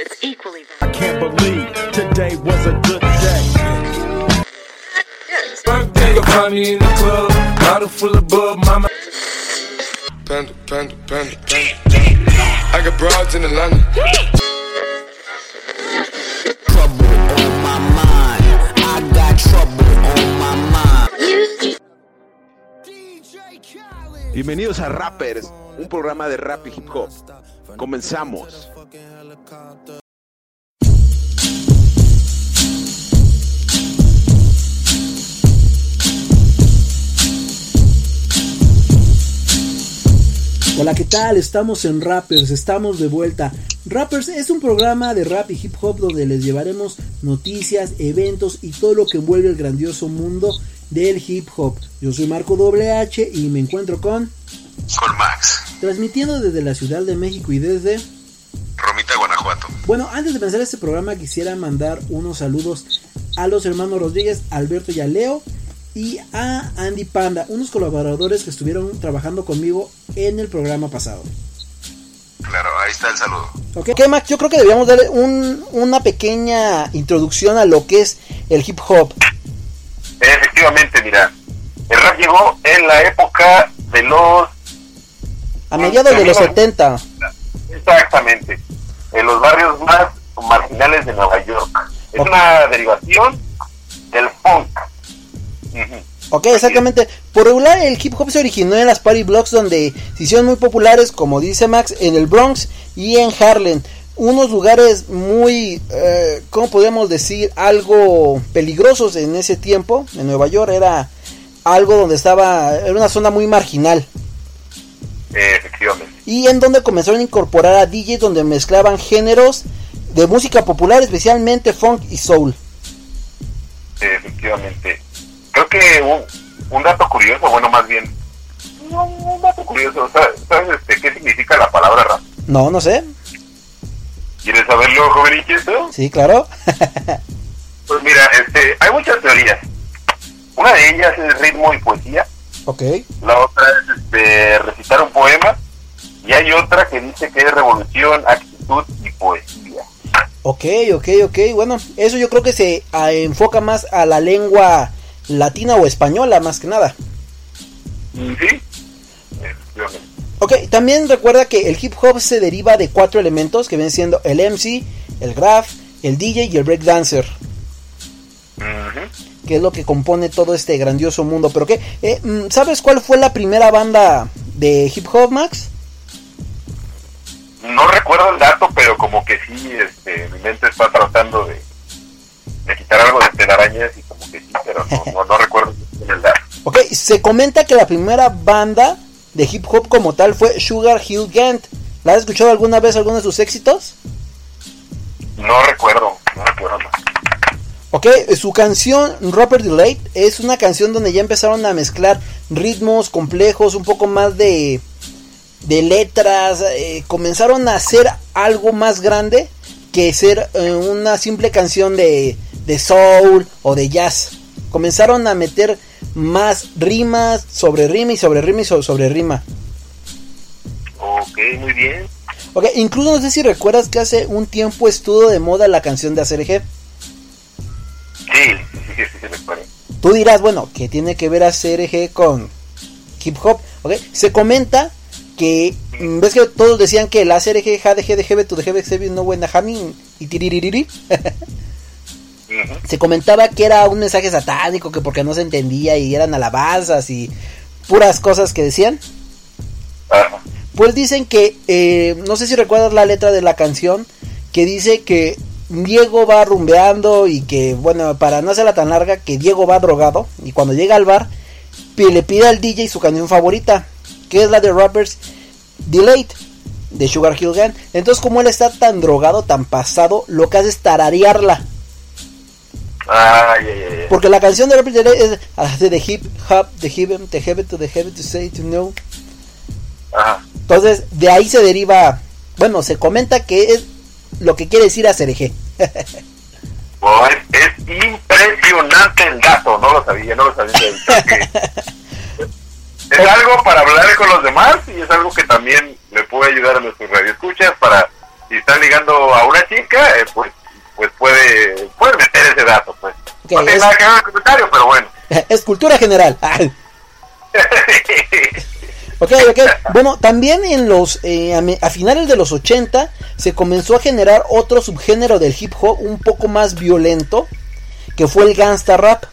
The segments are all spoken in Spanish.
It's equally I can't believe today was a good day. Birthday, you'll find me in the club, bottle full of bub, mama. Panda, panda, panda, panda. I got broads in Atlanta. Bienvenidos a Rappers, un programa de rap y hip hop. Comenzamos. Hola, ¿qué tal? Estamos en Rappers, estamos de vuelta. Rappers es un programa de rap y hip hop donde les llevaremos noticias, eventos y todo lo que envuelve el grandioso mundo del hip hop. Yo soy Marco WH y me encuentro con Con Max, transmitiendo desde la Ciudad de México y desde Romita, Guanajuato. Bueno, antes de empezar este programa quisiera mandar unos saludos a los hermanos Rodríguez, Alberto y a Leo y a Andy Panda, unos colaboradores que estuvieron trabajando conmigo en el programa pasado. Claro, ahí está el saludo. Ok, Ok, Max, yo creo que debíamos darle un- una pequeña introducción a lo que es el hip hop. Efectivamente, mira, el rap llegó en la época de los... A mediados de los 70. Exactamente, en los barrios más marginales de Nueva York. Es una derivación del funk. Ujú. Ok, exactamente. Por regular, el hip hop se originó en las party blocks donde se hicieron muy populares, como dice Max, en el Bronx y en Harlem. Unos lugares muy, eh, ¿cómo podríamos decir? Algo peligrosos en ese tiempo. En Nueva York era algo donde estaba, era una zona muy marginal. Efectivamente. Y en donde comenzaron a incorporar a DJs donde mezclaban géneros de música popular, especialmente funk y soul. Efectivamente. Creo que un, un dato curioso, bueno, más bien, no, un dato curioso, ¿sabes, sabes, este, qué significa la palabra rap? No, no sé. ¿Quieres saberlo, jovencito? Sí, claro. Pues mira, este, hay muchas teorías. Una de ellas es ritmo y poesía, ok. la otra es este, recitar un poema, y hay otra que dice que es revolución, actitud y poesía. Ok, ok, ok. Bueno, eso yo creo que se ah, enfoca más a la lengua latina o española, más que nada. ¿Sí? Ok, también recuerda que el hip hop se deriva de cuatro elementos que vienen siendo el MC, el graph, el DJ y el breakdancer, que es lo que compone todo este grandioso mundo. Pero qué, eh, mm, ¿sabes cuál fue la primera banda de hip hop, Max? No recuerdo el dato, pero como que sí, este, mi mente está tratando de, de quitar algo de telarañas y como que sí, pero no, no, no recuerdo el dato. Ok, se comenta que la primera banda de hip hop como tal fue Sugar Hill Gang. ¿La has escuchado alguna vez alguno de sus éxitos? No recuerdo, no recuerdo. Ok, su canción Rapper Delay es una canción donde ya empezaron a mezclar ritmos complejos, un poco más de, de letras, eh, comenzaron a hacer algo más grande que ser eh, una simple canción de, de soul o de jazz. Comenzaron a meter más rimas sobre rima y sobre rima y so- sobre rima. Ok, muy bien. Ok, incluso no sé si recuerdas que hace un tiempo estuvo de moda la canción de ACRG. Sí, sí, sí, recuerdo. Tú dirás, bueno, ¿qué tiene que ver ACRG con hip hop? ¿Ok? Se comenta que, mm, ¿ves que todos decían que el ACRG, JDG, DGB, tu DGB, XB, no buena jamming y Se comentaba que era un mensaje satánico, que porque no se entendía y eran alabanzas y puras cosas que decían. Pues dicen que, eh, no sé si recuerdas la letra de la canción, que dice que Diego va rumbeando y que, bueno, para no hacerla tan larga, que Diego va drogado y cuando llega al bar le pide al DJ su canción favorita, que es la de Rappers Delayed de Sugar Hill Gang. Entonces, como él está tan drogado, tan pasado, lo que hace es tararearla. Ay, ay, ay, ay. Porque la canción de Delayed es ah, de the hip hop, the heaven, the heaven to the heaven to say to know. Ajá. Entonces, de ahí se deriva, bueno, se comenta que es lo que quiere decir ACRG. Oh, es, es impresionante el dato, no lo sabía, no lo sabía. Es algo para hablar con los demás y es algo que también le puede ayudar a nuestros radioescuchas para si están ligando a una chica, eh, pues pues puede puede meter ese dato, pues. No tiene es- nada que ver con el comentario, pero bueno. Es cultura general. Ok, ok. Bueno, también en los eh, a, finales de los 80 se comenzó a generar otro subgénero del hip hop un poco más violento, que fue el gangsta rap.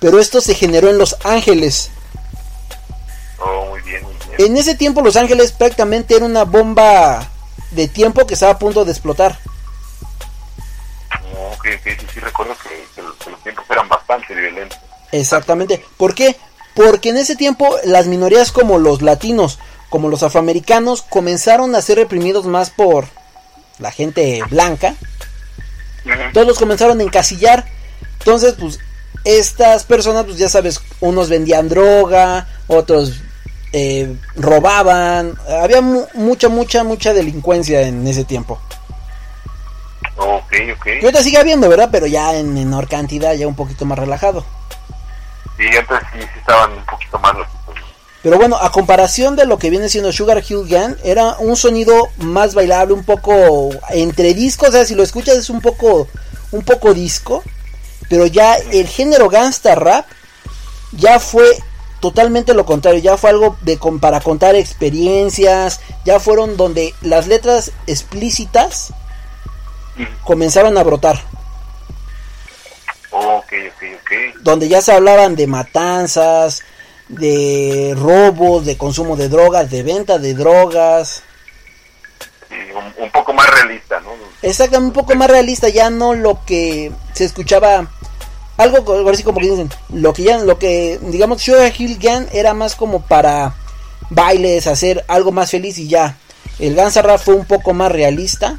Pero esto se generó en Los Ángeles. oh, muy bien, muy bien. En ese tiempo Los Ángeles prácticamente era una bomba de tiempo que estaba a punto de explotar. No, que, que sí, recuerdo que, que los, que los tiempos eran bastante violentos. Exactamente. ¿Por qué? Porque en ese tiempo las minorías como los latinos, como los afroamericanos, comenzaron a ser reprimidos más por la gente blanca. Todos los comenzaron a encasillar. Entonces, pues, estas personas, pues ya sabes, unos vendían droga, otros eh, robaban. Había mu- mucha, mucha, mucha delincuencia en ese tiempo. Ok, ok. Y ahorita sigue habiendo, ¿verdad? Pero ya en menor cantidad, ya un poquito más relajado. Sí, antes sí, sí estaban un poquito más los Pero bueno, a comparación de lo que viene siendo Sugar Hill Gang, era un sonido más bailable, un poco entre discos, o sea, si lo escuchas es un poco un poco disco, pero ya el género gangsta rap ya fue totalmente lo contrario, ya fue algo de con- para contar experiencias, ya fueron donde las letras explícitas comenzaron a brotar. Ok, ok, ok. donde ya se hablaban de matanzas, de robos, de consumo de drogas, de venta de drogas. Sí, un, un poco más realista, ¿no? Exactamente, un poco más realista, ya no lo que se escuchaba, algo co- así como que dicen, lo que ya, lo que, digamos, Sugar Hill Gang era más como para bailes, hacer algo más feliz y ya. El Guns Rap fue un poco más realista,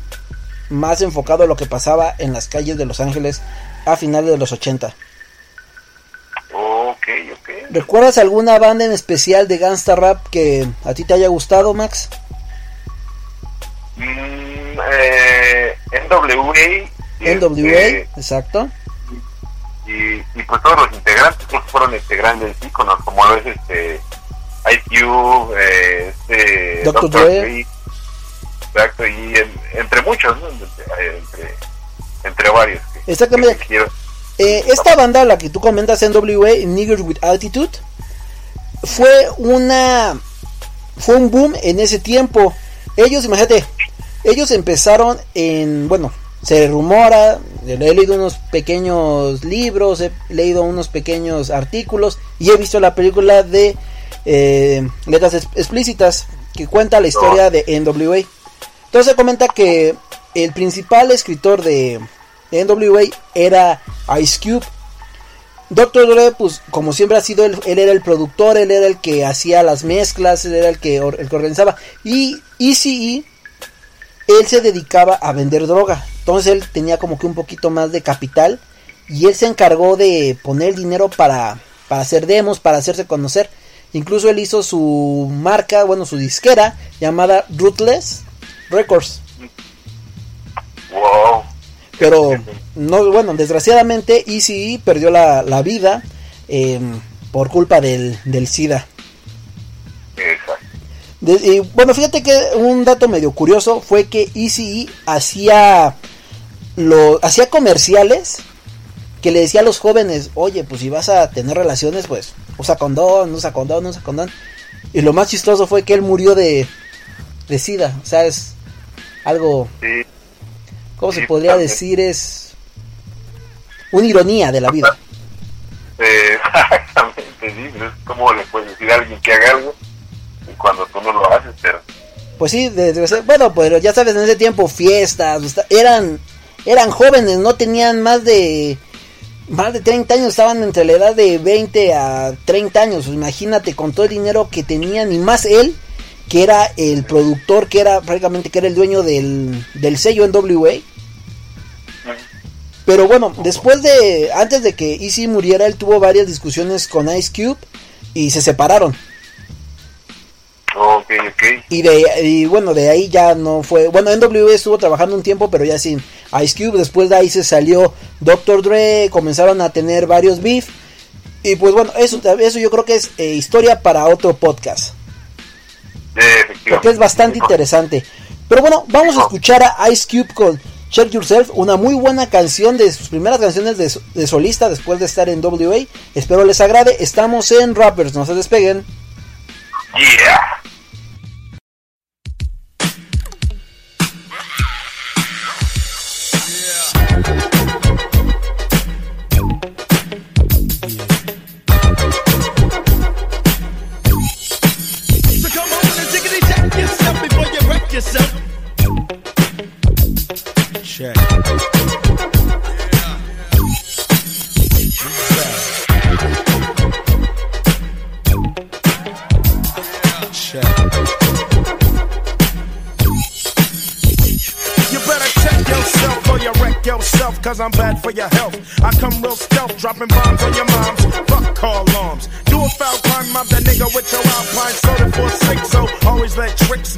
más enfocado a lo que pasaba en las calles de Los Ángeles a finales de los 80. Ok, ok. ¿Recuerdas alguna banda en especial de Gangsta Rap que a ti te haya gustado, Max? Mm, eh, NWA. NWA, este, exacto. y, y pues todos los integrantes que fueron este, grandes íconos, como lo es este Cube, eh, este, Dr. Dre. Exacto, y en- entre muchos, ¿no? Entre, varios. que- Exactamente. que Eh, esta banda, la que tú comentas, NWA, Niggers with Attitude, fue una. Fue un boom en ese tiempo. Ellos, imagínate, ellos empezaron en. Bueno, se rumora, he leído unos pequeños libros, he leído unos pequeños artículos y he visto la película de eh, Letras Ex- Explícitas que cuenta la historia de NWA. Entonces se comenta que el principal escritor de NWA era Ice Cube. Dr. Dre, pues como siempre ha sido, él, él era el productor, él era el que hacía las mezclas, él era el que, el que organizaba. Y ECE, él se dedicaba a vender droga. Entonces él tenía como que un poquito más de capital. Y él se encargó de poner dinero para, para hacer demos, para hacerse conocer. Incluso él hizo su marca, bueno, su disquera llamada Ruthless Records. Wow. Pero, no, bueno, desgraciadamente ECE perdió la, la vida eh, por culpa del, del SIDA. Exacto. De- y, bueno, fíjate que un dato medio curioso fue que ECE hacía, lo, hacía comerciales que le decía a los jóvenes, oye, pues si vas a tener relaciones, pues usa condón, usa condón, usa condón. Y lo más chistoso fue que él murió de, de SIDA. O sea, es algo, Sí, ¿cómo se podría también. decir? Es una ironía de la vida. eh, exactamente, sí. pero Es como le puedes decir a alguien que haga algo y cuando tú no lo haces, pero Pues sí, bueno, pues ya sabes, en ese tiempo fiestas, esta- eran eran jóvenes, no tenían más de más de 30 años, estaban entre la edad de 20 a 30 años. Imagínate con todo el dinero que tenían y más él, que era el productor, que era prácticamente que era el dueño del, del sello NWA. Pero bueno, después de antes de que Easy muriera, él tuvo varias discusiones con Ice Cube y se separaron. ok, ok. Y de y bueno, de ahí ya no fue. Bueno, NWA estuvo trabajando un tiempo, pero ya sin Ice Cube. Después de ahí se salió Dr. Dre. Comenzaron a tener varios beef. Y pues bueno, eso, eso yo creo que es eh, historia para otro podcast. Porque es bastante interesante. Pero bueno, vamos a escuchar a Ice Cube con Check Yourself, una muy buena canción de sus primeras canciones de, de solista después de estar en WA. Espero les agrade. Estamos en Rappers, no se despeguen. Yeah.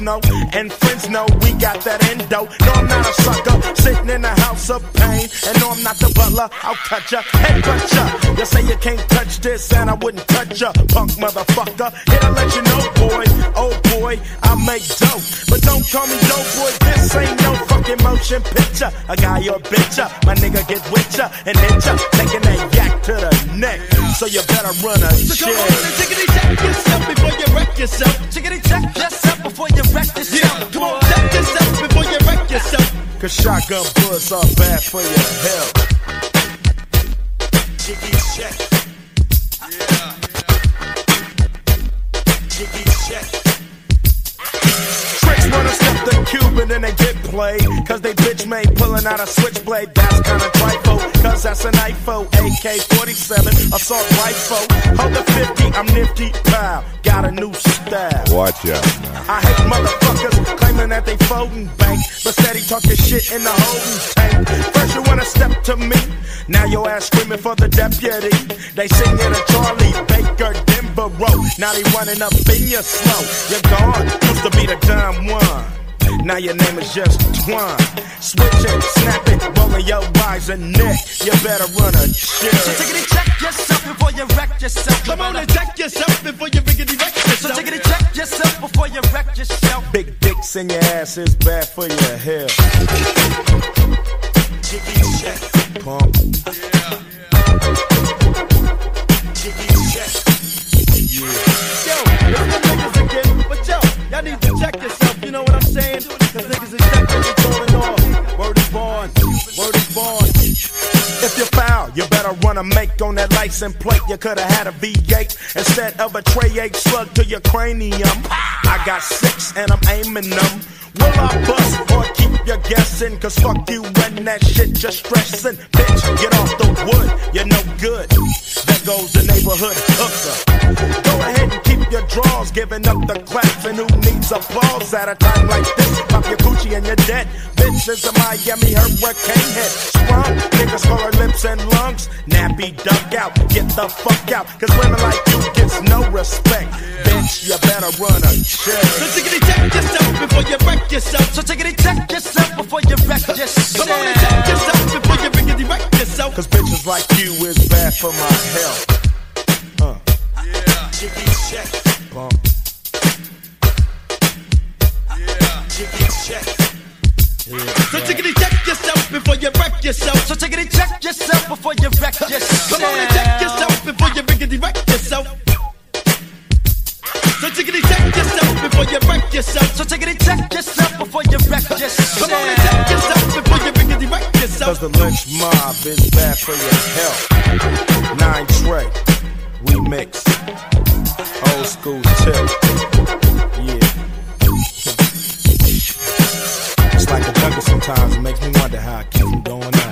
Know and friends know we got that endo. No, I'm not a sucker, sitting in a house of pain. And no, I'm not the butler, I'll cut ya, head cut ya. You say you can't touch this, and I wouldn't touch ya, punk motherfucker. Here to let you know, boy, oh boy, I make dope. But don't call me dope, boy, this ain't no fucking motion picture. A guy or bitch, ya, my nigga get with ya and hit ya, taking that yak to the neck. So you better run a So shit. come on and tickety check yourself before you wreck yourself. Tickety check yourself before you wreck yourself. Yeah, come on, check yourself before you wreck yourself. Cause shotgun bullets are bad for your health. Jiggy check. Yeah. Jiggy check. Tricks step the cube and then they get played. Cause they bitch made pulling out a switchblade. That's kinda trifle. Cause that's an IFO. AK 47 assault rifle. Hold the 50, I'm nifty. Pow. Got a new style. Watch out now. I hate motherfuckers claiming that they folding bank, but steady talking shit in the holding tank. First you wanna step to me, now your ass screaming for the deputy. They sing it a Charlie Baker Denver Road. Now they running up in your slow. You're gone, used to be the dumb one. Now your name is just Twine. Switch it, snap it, rolling your eyes and neck. You better run a shit. So take it and check yourself before you wreck yourself. Come on and check yourself before you riggedy wreck yourself. So take it and check yourself before you wreck yourself. Big dicks in your ass is bad for your health. Jiggy check, pump. Jiggy on that license plate. You could have had a V8 instead of a tray 8 slug to your cranium. I got six and I'm aiming them. Will I bust or keep you guessing? Cause fuck you and that shit you're stressing. Bitch, get off the wood, you're no good. Goes the neighborhood hooker. Go ahead and keep your drawers, giving up the claps. And who needs applause at a time like this? Pop your coochie and you're dead. Bitch is a Miami hurricane head. Sprung, niggas call her lips and lungs. Nappy duck out, get the fuck out. Cause women like you gets no respect. Bitch, you better run a check. So tickety check yourself before you wreck yourself. So tickety check yourself before you wreck yourself. Come on and check yourself before you wreck yourself. Cause bitches like you is bad for my health. Jiggy check. Jiggy check. So yourself before you wreck yourself. So check yourself before you wreck yourself. Come on and check yourself before you wreck yourself. So tickety check yourself before you wreck yourself. So tickety check yourself before you wreck yourself. Come on and check yourself before you wreck yourself. Cause the lynch mob is bad for your health. Nine Trey, we mix. Old school tip. Yeah. It's like a jungle sometimes. It makes me wonder how I keep from going under.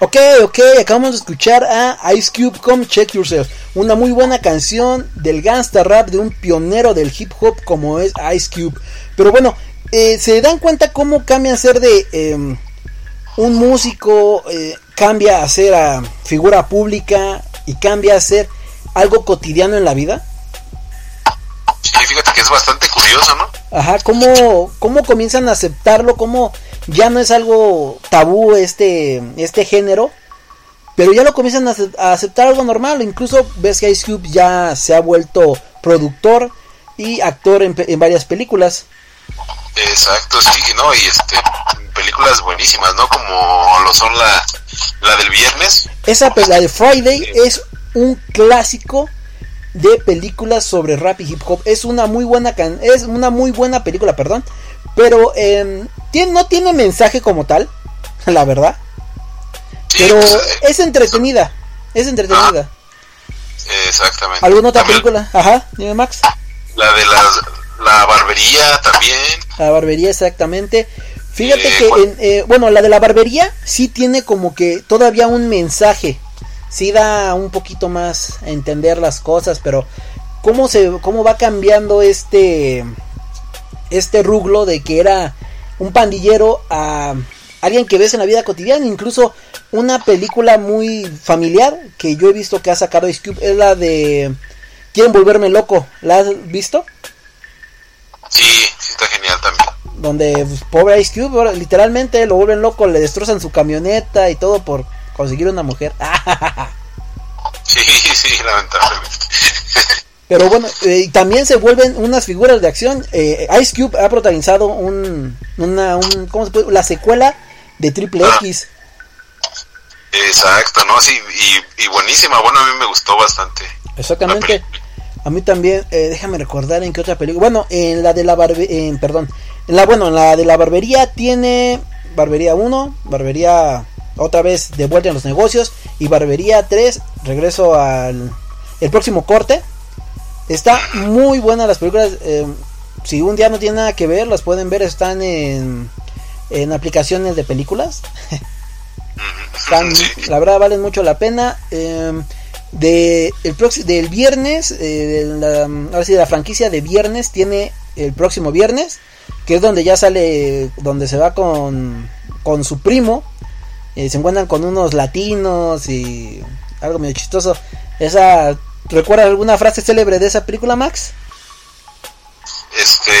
Ok, ok, acabamos de escuchar a Ice Cube con Check Yourself. Una muy buena canción del gangsta rap de un pionero del hip hop como es Ice Cube. Pero bueno, eh, se dan cuenta cómo cambia a ser de em, un músico, eh, cambia a ser a figura pública y cambia a ser algo cotidiano en la vida. Sí, fíjate que es bastante curioso, ¿no? Ajá, cómo, cómo comienzan a aceptarlo, cómo ya no es algo tabú este, este género, pero ya lo comienzan a, ace- a aceptar algo normal. Incluso ves que Ice Cube ya se ha vuelto productor y actor en, en varias películas. Exacto, sí, ¿no? Y este, películas buenísimas, ¿no? Como lo son la, la del viernes. Esa la de Friday es un clásico de películas sobre rap y hip hop. Es una muy buena can- es una muy buena película, perdón, pero tiene, no tiene mensaje como tal, la verdad. Pero es entretenida, es entretenida. Exactamente. ¿Alguna otra También película? Ajá, dime Max. La de las, la barbería también. La barbería, exactamente. Fíjate Eh, que, en, eh, bueno, la de la barbería sí tiene como que todavía un mensaje. Sí da un poquito más a entender las cosas, pero cómo se, cómo va cambiando este, este ruglo de que era un pandillero a alguien que ves en la vida cotidiana, incluso una película muy familiar que yo he visto que ha sacado Ice Cube es la de Quieren volverme loco, ¿la has visto? Sí, sí está genial también. donde pues, pobre Ice Cube literalmente lo vuelven loco, le destrozan su camioneta y todo por conseguir una mujer. Sí, sí, lamentablemente. Pero bueno, eh, y también se vuelven unas figuras de acción. Eh, Ice Cube ha protagonizado un, una, un, ¿cómo se puede? La secuela de Triple X. Exacto, ¿no? Sí, y, y buenísima. Bueno, a mí me gustó bastante. Exactamente. A mí también, eh, déjame recordar en qué otra película. Bueno, en la de la barbe en, perdón, en la bueno, en la de la barbería tiene Barbería 1, Barbería otra vez de vuelta en los negocios y Barbería 3, regreso al el próximo corte. Está muy buena las películas. eh, si un día no tiene nada que ver, las pueden ver, están en en aplicaciones de películas. Están- la verdad valen mucho la pena. Eh, de el del viernes, eh, la, ahora sí, de la franquicia de viernes tiene el próximo viernes, que es donde ya sale, donde se va con, con su primo. eh, se encuentran con unos latinos y algo medio chistoso. Esa, ¿recuerdas alguna frase célebre de esa película, Max? Este.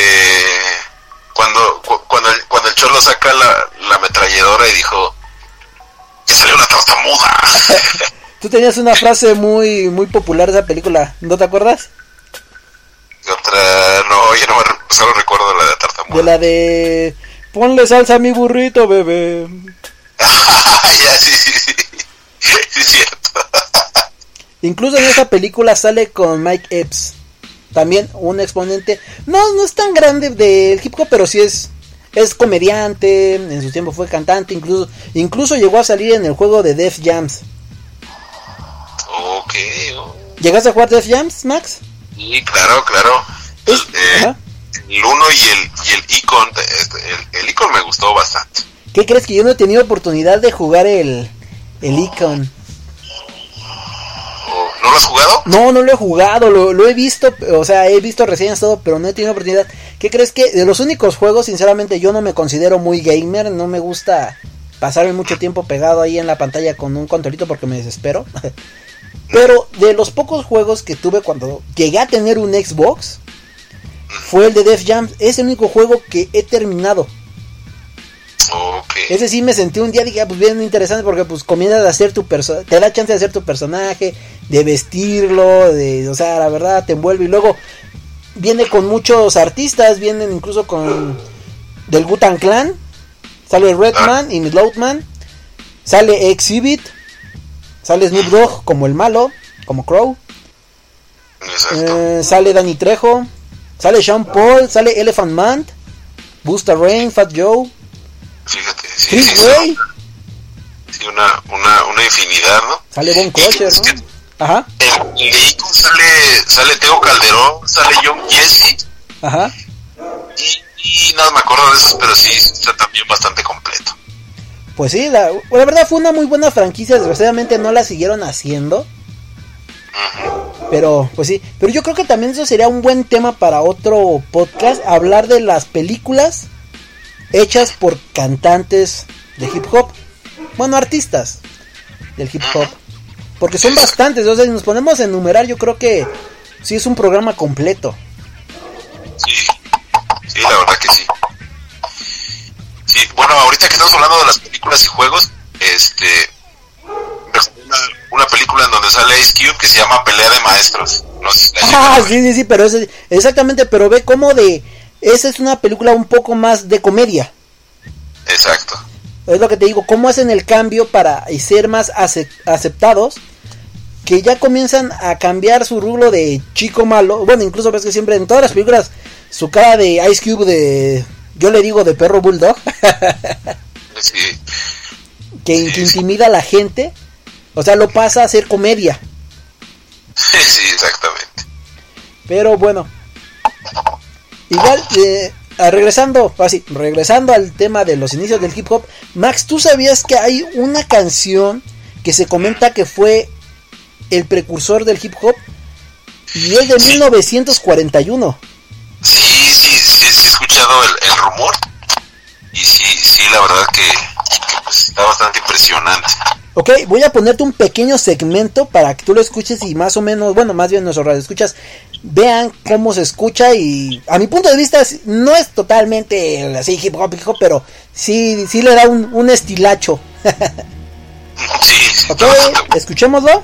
Cuando, cu- cuando, el, cuando el cholo saca la, la ametralladora y dijo. Que salió una tartamuda. Tú tenías una frase muy muy popular de esa película, ¿no te acuerdas? Otra. No, yo no me, solo recuerdo la de tartamuda. De la de ponle salsa a mi burrito, bebé. ya, sí, sí, sí. Sí, es cierto. Incluso en esa película sale con Mike Epps. También un exponente. No, no es tan grande del hip hop, pero sí es. Es comediante. En su tiempo fue cantante. Incluso, incluso llegó a salir en el juego de Def Jams. Ok. oh. ¿Llegaste a jugar Def Jams, Max? Sí, claro, claro. Eh, el 1 y el, y el Icon. este, El, el Icon me gustó bastante. ¿Qué crees que yo no he tenido oportunidad de jugar el. El Icon? ¿No lo has jugado? No, no lo he jugado, lo, lo he visto, o sea, he visto reseñas todo, pero no he tenido oportunidad. ¿Qué crees que de los únicos juegos, sinceramente, yo no me considero muy gamer, no me gusta pasarme mucho tiempo pegado ahí en la pantalla con un controlito porque me desespero. Pero de los pocos juegos que tuve cuando llegué a tener un Xbox, fue el de Def Jam. Es el único juego que he terminado. Ese sí me sentí un día, dije, ah, pues bien interesante porque pues comienzas a hacer tu persona, te da chance de hacer tu personaje, de vestirlo, de, o sea, la verdad te envuelve. Y luego viene con muchos artistas, vienen incluso con del Gutan Clan, sale Redman y Midloadman, sale Exhibit, sale Snoop Dogg como el malo, como Crow, eh, sale Danny Trejo, sale Sean Paul, sale Elephant Man, Busta Rain, Fat Joe, Fíjate, sí, sí, sí, una, una, una infinidad, ¿no? sale Bon Crusher, ¿no? Ajá, El, el sale, sale Teo Calderón, sale John Jesse ajá. y, y nada me acuerdo de esos, pero sí está también bastante completo. Pues sí, la, la verdad fue una muy buena franquicia, desgraciadamente no la siguieron haciendo. Pero, pues sí, pero yo creo que también eso sería un buen tema para otro podcast, hablar de las películas hechas por cantantes de hip hop. Bueno, artistas del hip hop. Porque son bastantes, o sea, si nos ponemos a enumerar, yo creo que sí es un programa completo. Sí, la verdad que sí. Sí, bueno, ahorita que estamos hablando de las películas y juegos, este. Una, una película en donde sale Ice Cube que se llama Pelea de Maestros. No sé si Ah, sí, sí, sí, pero es, exactamente, pero ve como de... Esa es una película un poco más de comedia. Exacto. Es lo que te digo, cómo hacen el cambio para ser más ace- aceptados. Que ya comienzan a cambiar su rublo de chico malo. Bueno, incluso ves que siempre en todas las películas su cara de Ice Cube de... Yo le digo de perro bulldog. Sí, que, que intimida a la gente. O sea, lo pasa a ser comedia. sí, exactamente. Pero bueno. Igual, eh, regresando, así, regresando al tema de los inicios del hip hop. Max, ¿tú sabías que hay una canción que se comenta que fue el precursor del hip hop? Y es de 1941. Sí, sí, sí, sí he escuchado el, el rumor. Y sí, sí, la verdad que, que, pues, está bastante impresionante. Ok, voy a ponerte un pequeño segmento para que tú lo escuches y más o menos, bueno, más bien nuestros radioescuchas vean cómo se escucha y a mi punto de vista no es totalmente así hip hop, hip hop, pero sí, sí le da un, un estilacho. Sí, sí, ok, escuchémoslo.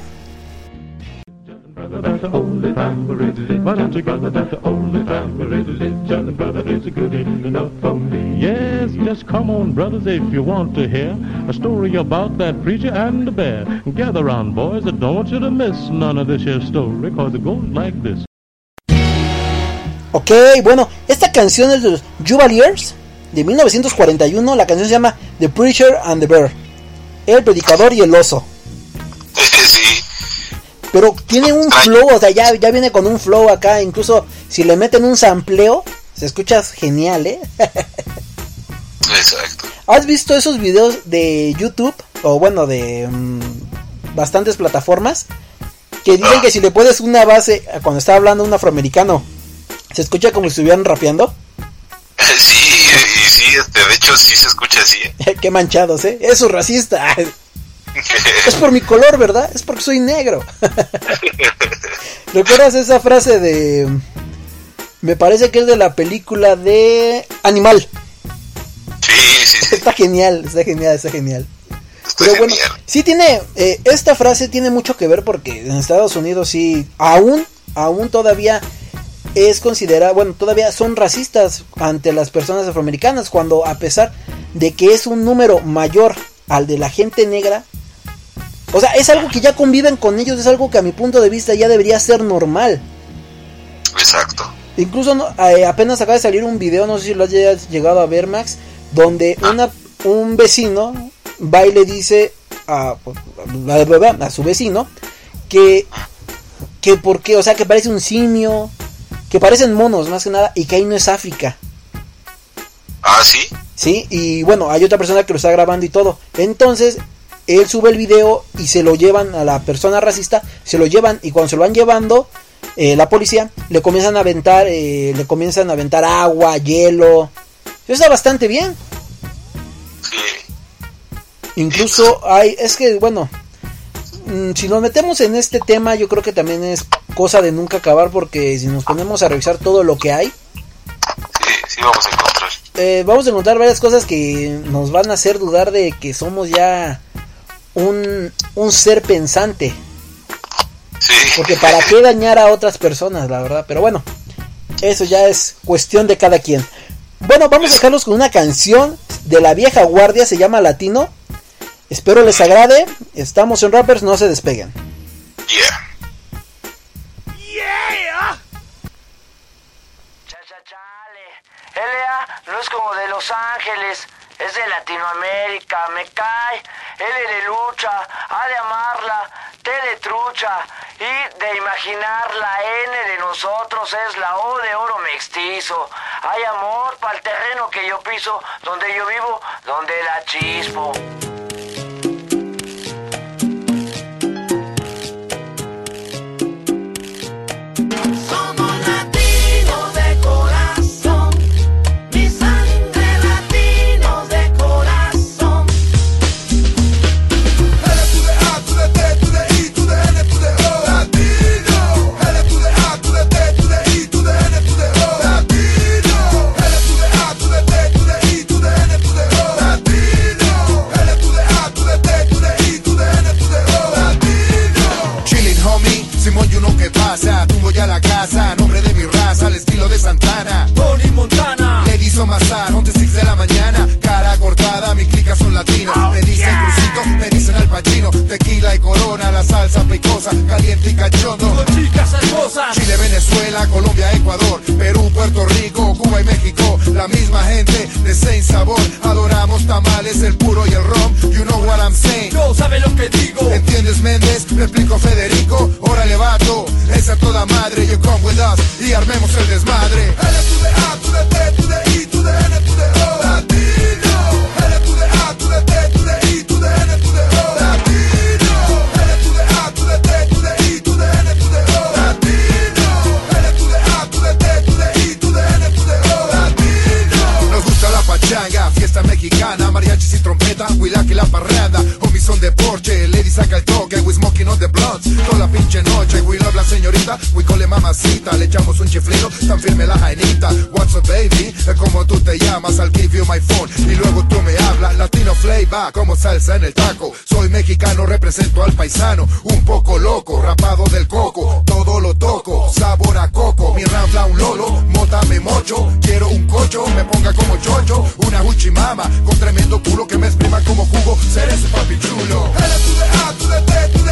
That's the only time live. Why don't you go? That's the only time live. Johnny brother is good enough for me. Yes, just come on, brothers, if you want to hear a story about that preacher and the bear. Gather round, boys. I don't want you to miss none of this here story, cause it goes like this. Ok, bueno, esta canción es de los Juvaliers de 1941. La canción se llama The Preacher and the Bear. El predicador y el oso. sí, Pero tiene un flow, o sea, ya, ya viene con un flow acá. Incluso si le meten un sampleo, se escucha genial, ¿eh? exacto. ¿Has visto esos videos de YouTube? O bueno, de mm, bastantes plataformas. Que dicen que si le pones una base cuando está hablando un afroamericano, se escucha como si estuvieran rapeando. Sí, y sí, este, de hecho sí se escucha así. ¿eh? Qué manchados, ¿eh? Eso es racista. Es por mi color, ¿verdad? Es porque soy negro. ¿Recuerdas esa frase de... Me parece que es de la película de Animal. Sí, sí, sí, Está genial, está genial, está genial. está Pero bueno, sí tiene, eh, esta frase tiene mucho que ver porque en Estados Unidos sí, aún, aún todavía es considerada, bueno, todavía son racistas ante las personas afroamericanas cuando a pesar de que es un número mayor al de la gente negra, o sea, es algo que ya conviven con ellos, es algo que a mi punto de vista ya debería ser normal. Exacto. Incluso no- eh, apenas acaba de salir un video, no sé si lo hayas llegado a ver, Max, donde una, un vecino va y le dice a, a, a su vecino que, que por qué, o sea, que parece un simio, que parecen monos más que nada, y que ahí no es África. Ah, sí. ¿Sí? Y bueno, hay otra persona que lo está grabando y todo. Entonces, él sube el video y se lo llevan a la persona racista, se lo llevan y cuando se lo van llevando, eh, la policía le comienzan a aventar, eh, le comienzan a aventar agua, hielo. Eso está bastante bien. Incluso hay, es que bueno, si nos metemos en este tema, yo creo que también es cosa de nunca acabar porque si nos ponemos a revisar todo lo que hay, Sí, sí vamos a encontrar. eh, vamos a encontrar varias cosas que nos van a hacer dudar de que somos ya un, un ser pensante. Sí. Porque para qué dañar a otras personas, la verdad. Pero bueno, eso ya es cuestión de cada quien. Bueno, vamos a dejarlos con una canción de la vieja guardia, se llama Latino. Espero les agrade. Estamos en Rappers, no se despeguen. Yeah. LA no es como de Los Ángeles, es de Latinoamérica, me cae. L de lucha, ha de amarla, De trucha y de imaginar la N de nosotros es la O de oro mestizo. hay amor para el terreno que yo piso, donde yo vivo, donde la chispo. Nombre de mi raza, al estilo de Santana. Tony Montana. Le hizo Mazar, 11 de la mañana, cara cortada, mi clica son latinos. Me dicen crucito, me dicen al pachino, tequila y corona, la salsa picosa, caliente y cachondo. chicas hermosas. Chile, Venezuela, Colombia, Ecuador, Perú, Puerto Rico, Cuba y México, la misma gente de Saint Sabor. Adoramos tamales, el puro y el rom. You know what I'm saying. No sabe lo que digo. ¿Entiendes, Méndez? Me explico, Federico. Esa toda madre. You come with us y armemos el desmadre. Llamas, I'll give you my phone. Y luego tú me hablas, latino flavor, como salsa en el taco. Soy mexicano, represento al paisano, un poco loco, rapado del coco, todo lo toco, sabor a coco. Mi ranfla un lolo, mota me mocho, quiero un cocho, me ponga como chocho, una huchimama, con tremendo culo que me exprima como jugo, seré su papi chulo. A to the T to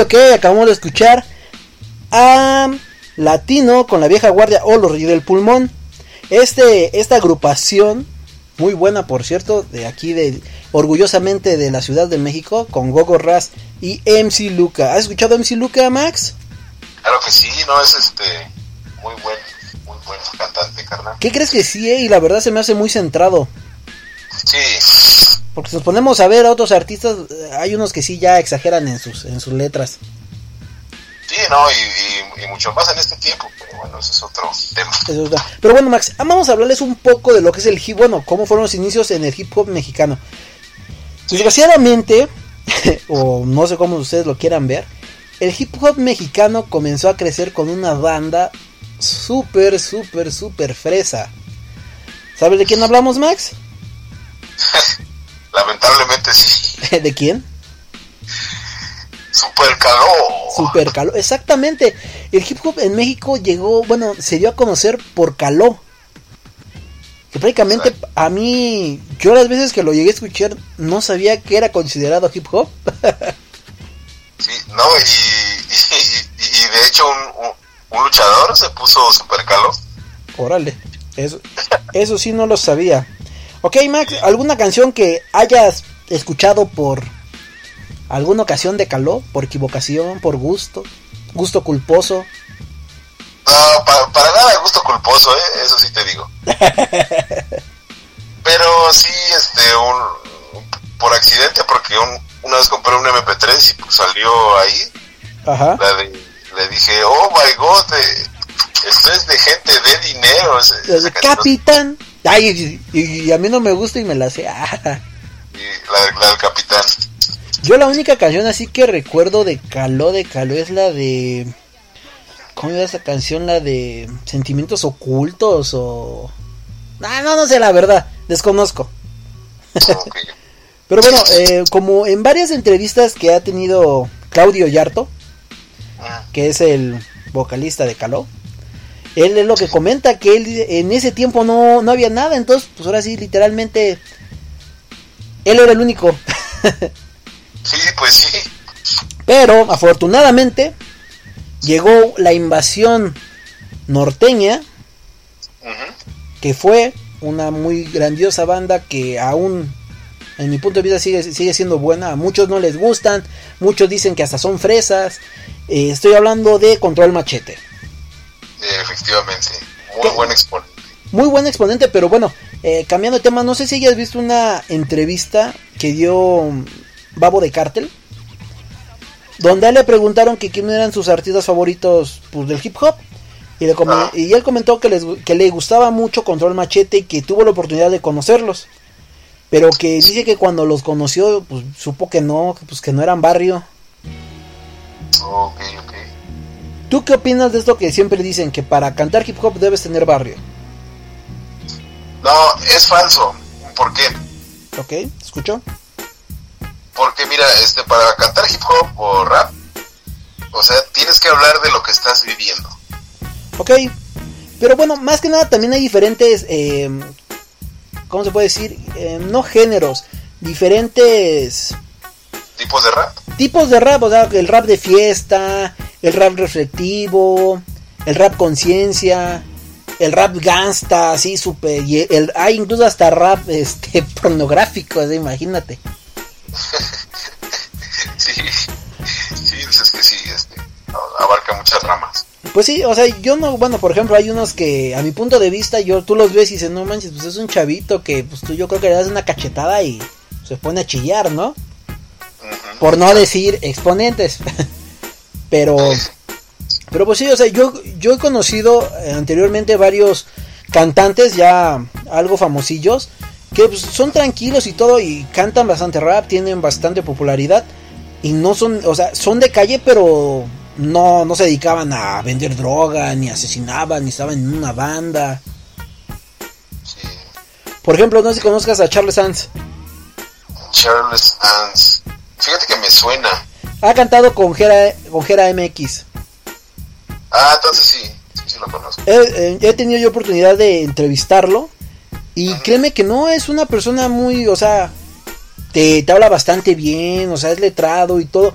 ok, ok, acabamos de escuchar a Latino con la vieja guardia o los del Pulmón. Este, esta agrupación, muy buena por cierto, de aquí de orgullosamente de la Ciudad de México, con Gogo Raz y MC Luca. ¿Has escuchado a MC Luca, Max? Claro que sí, no es este muy buen, muy buen cantante, carnal. ¿Qué crees que sí? eh? Y la verdad se me hace muy centrado. Sí, Porque si nos ponemos a ver a otros artistas, eh, hay unos que sí ya exageran en sus, en sus letras. sí, no, y, y- y mucho más en este tiempo, pero bueno, ese es otro tema. Pero bueno, Max, vamos a hablarles un poco de lo que es el hip, bueno, cómo fueron los inicios en el hip hop mexicano. Desgraciadamente, o no sé cómo ustedes lo quieran ver, el hip hop mexicano comenzó a crecer con una banda súper, súper, súper fresa. ¿Sabes de quién hablamos, Max? Lamentablemente sí, ¿De quién? super caló. Super Caló. Exactamente. El hip hop en México llegó, bueno, se dio a conocer por Caló. Que prácticamente a mí, yo las veces que lo llegué a escuchar, no sabía que era considerado hip hop. Sí, no, y, y, y de hecho un, un, un luchador se puso super caló. Órale, eso, eso sí no lo sabía. Ok, Max, ¿alguna canción que hayas escuchado por alguna ocasión de Caló? ¿Por equivocación? ¿Por gusto? ¿Gusto culposo? No, pa- para nada gusto culposo, ¿eh? eso sí te digo. Pero sí, este, un, por accidente, porque un, una vez compré un MP3 y pues salió ahí, Ajá. la de, le dije, oh my god, eh, esto es de gente de dinero. ese- canción, Capitán. Ay, y, y a mí no me gusta y me la sé. Ah. la, de- la del capitán. Yo la única canción así que recuerdo de Caló, de Caló es la de... ¿Cómo era esa canción? La de Sentimientos Ocultos o... Ah, no, no sé la verdad, desconozco. Pero bueno, eh, como en varias entrevistas que ha tenido Claudio Yarto, que es el vocalista de Caló, él es lo que comenta que él en ese tiempo no, no había nada, entonces pues ahora sí literalmente él era el único. Sí, pues sí. Pero afortunadamente llegó la invasión norteña, que fue una muy grandiosa banda que aún en mi punto de vista sigue, sigue siendo buena. A muchos no les gustan, muchos dicen que hasta son fresas. Eh, estoy hablando de Control Machete. Efectivamente, muy buen exponente. Muy buen exponente, pero bueno, eh, cambiando de tema, no sé si hayas visto una entrevista que dio mm, Babo de Cártel, donde a él le preguntaron que quién eran sus artistas favoritos pues, del hip hop. Y, le come- y él comentó que, les, que le gustaba mucho Control Machete y que tuvo la oportunidad de conocerlos. Pero que dice que cuando los conoció, pues supo que no, pues que no eran barrio. Ok, ok. ¿Tú qué opinas de esto que siempre dicen que para cantar hip hop debes tener barrio? No, es falso. ¿Por qué? ¿Ok? ¿Te escucho? Porque mira, este, para cantar hip hop o rap, o sea, tienes que hablar de lo que estás viviendo. Ok, pero bueno, más que nada también hay diferentes, eh, ¿cómo se puede decir? Eh, no géneros, diferentes Tipos de rap. tipos de rap, o sea, el rap de fiesta, el rap reflectivo, el rap conciencia, el rap gangsta, así súper, y el, hay incluso hasta rap este pornográfico, así, imagínate. Sí, sí, pues es que sí, este, abarca muchas ramas. Pues sí, o sea, yo no, bueno, por ejemplo, hay unos que a mi punto de vista, yo tú los ves y dices, no manches, pues es un chavito que pues tú yo creo que le das una cachetada y se pone a chillar, ¿no? Por no decir exponentes. pero pero pues sí, o sea, yo yo he conocido eh, anteriormente varios cantantes ya algo famosillos que pues, son tranquilos y todo y cantan bastante rap, tienen bastante popularidad y no son, o sea, son de calle, pero no, no se dedicaban a vender droga, ni asesinaban, ni estaban en una banda. Por ejemplo, no sé si conozcas a Charles Sands. Charles Ans. Fíjate que me suena. Ha cantado con Gera, con Gera MX. Ah, entonces sí, sí, sí lo conozco. He, eh, he tenido yo oportunidad de entrevistarlo. Y créeme que no es una persona muy, o sea, te, te habla bastante bien, o sea, es letrado y todo.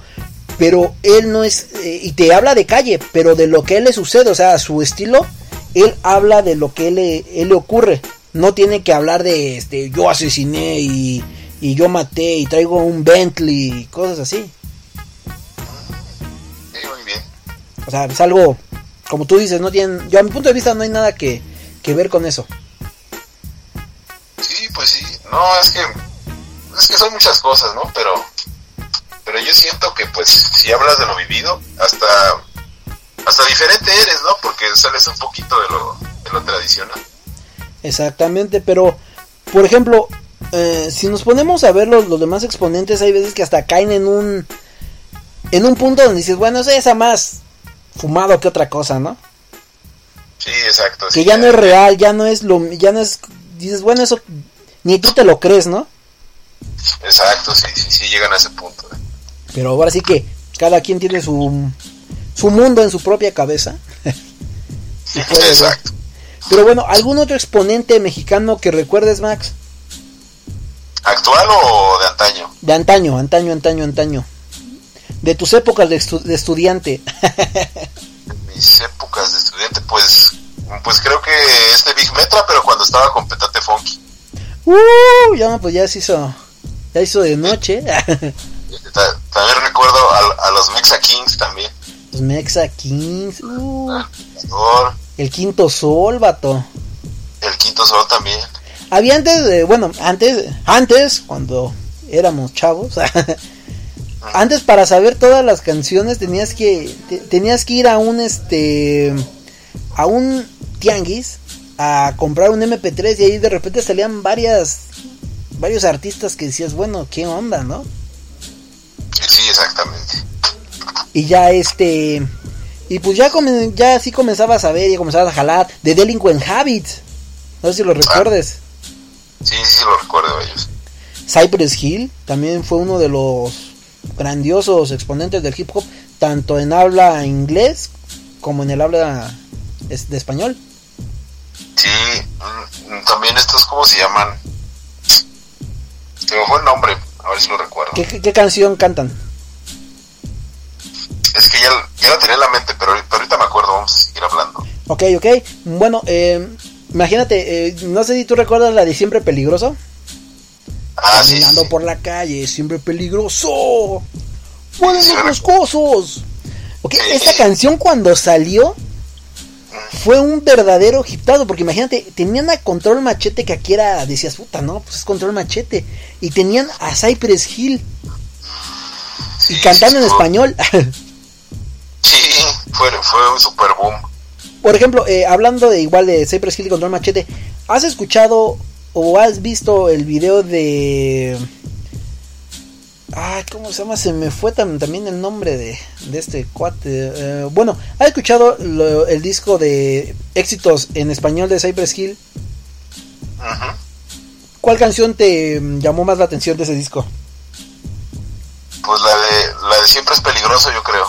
Pero él no es, eh, y te habla de calle, pero de lo que a él le sucede, o sea, su estilo, él habla de lo que él le, él le ocurre. No tiene que hablar de, este, yo asesiné y, y yo maté y traigo un Bentley y cosas así. O sea, es algo, como tú dices, no tienen, yo a mi punto de vista no hay nada que, que ver con eso. Sí, pues sí. No, es que es que son muchas cosas, ¿no? Pero pero yo siento que pues si hablas de lo vivido, hasta hasta diferente eres, ¿no? Porque sales un poquito de lo, de lo tradicional. Exactamente, pero por ejemplo, eh, si nos ponemos a ver los, los demás exponentes, hay veces que hasta caen en un en un punto donde dices, bueno, es a más fumado que otra cosa, ¿no? Sí, exacto. Que sí, ya no es real, ya no es lo, ya no es, dices, bueno, eso ni tú te lo crees, ¿no? Exacto, sí, sí, sí, llegan a ese punto. ¿eh? Pero ahora sí que cada quien tiene su su mundo en su propia cabeza. Y puede ver. Exacto. Pero bueno, ¿algún otro exponente mexicano que recuerdes, Max? ¿Actual o de antaño? De antaño, antaño, antaño, antaño. De tus épocas de, estu- de estudiante. Mis épocas de estudiante, pues, pues creo que este Big Metra, pero cuando estaba con Petate Funky. Uh, ya, pues ya se hizo, ya hizo de noche. Ta- También recuerdo a, a los Mexa Kings también. Los Mexa Kings. uh, el quinto sol, vato. el Quinto Sol también. Había antes, de, bueno, antes, antes, cuando éramos chavos, antes para saber todas las canciones tenías que, te- tenías que ir a un, este, a un tianguis a comprar un MP3 y ahí de repente salían varias, varios artistas que decías, bueno, qué onda, ¿no? Sí, exactamente. Y ya este, y pues ya, comen- ya así comenzabas a ver y comenzabas a jalar de Delinquent Habits, no sé si lo recuerdes. Sí, sí, sí, lo recuerdo ellos. Cypress Hill también fue uno de los grandiosos exponentes del hip hop, tanto en habla inglés como en el habla de español. Sí, mm, también estos, ¿cómo se llaman? Se me fue el nombre, a ver si lo recuerdo. ¿Qué, qué- qué canción cantan? Es que ya, ya lo tenía en la mente, pero, pero ahorita me acuerdo, vamos a seguir hablando. Ok, ok. Bueno, eh, imagínate, eh, no sé si tú recuerdas la de Siempre Peligroso. Ah, sí, Caminando por la calle, siempre peligroso. Mueren los moscosos. Ok, esta canción cuando salió fue un verdadero hitazo, porque imagínate, tenían a Control Machete que aquí era, decías, puta, no, pues es Control Machete. Y tenían a Cypress Hill. y cantando en español. Sí, fue, fue un super boom. Por ejemplo, eh, hablando de igual de Cypress Hill y Control Machete, ¿has escuchado o has visto el video de... Ay, ¿cómo se llama? Se me fue tam- también el nombre de, de este cuate. Eh, bueno, ¿has escuchado lo- el disco de éxitos en español de Cypress Hill? Ajá. ¿Cuál canción te mm, llamó más la atención de ese disco? Pues la de, la de siempre es peligroso, yo creo.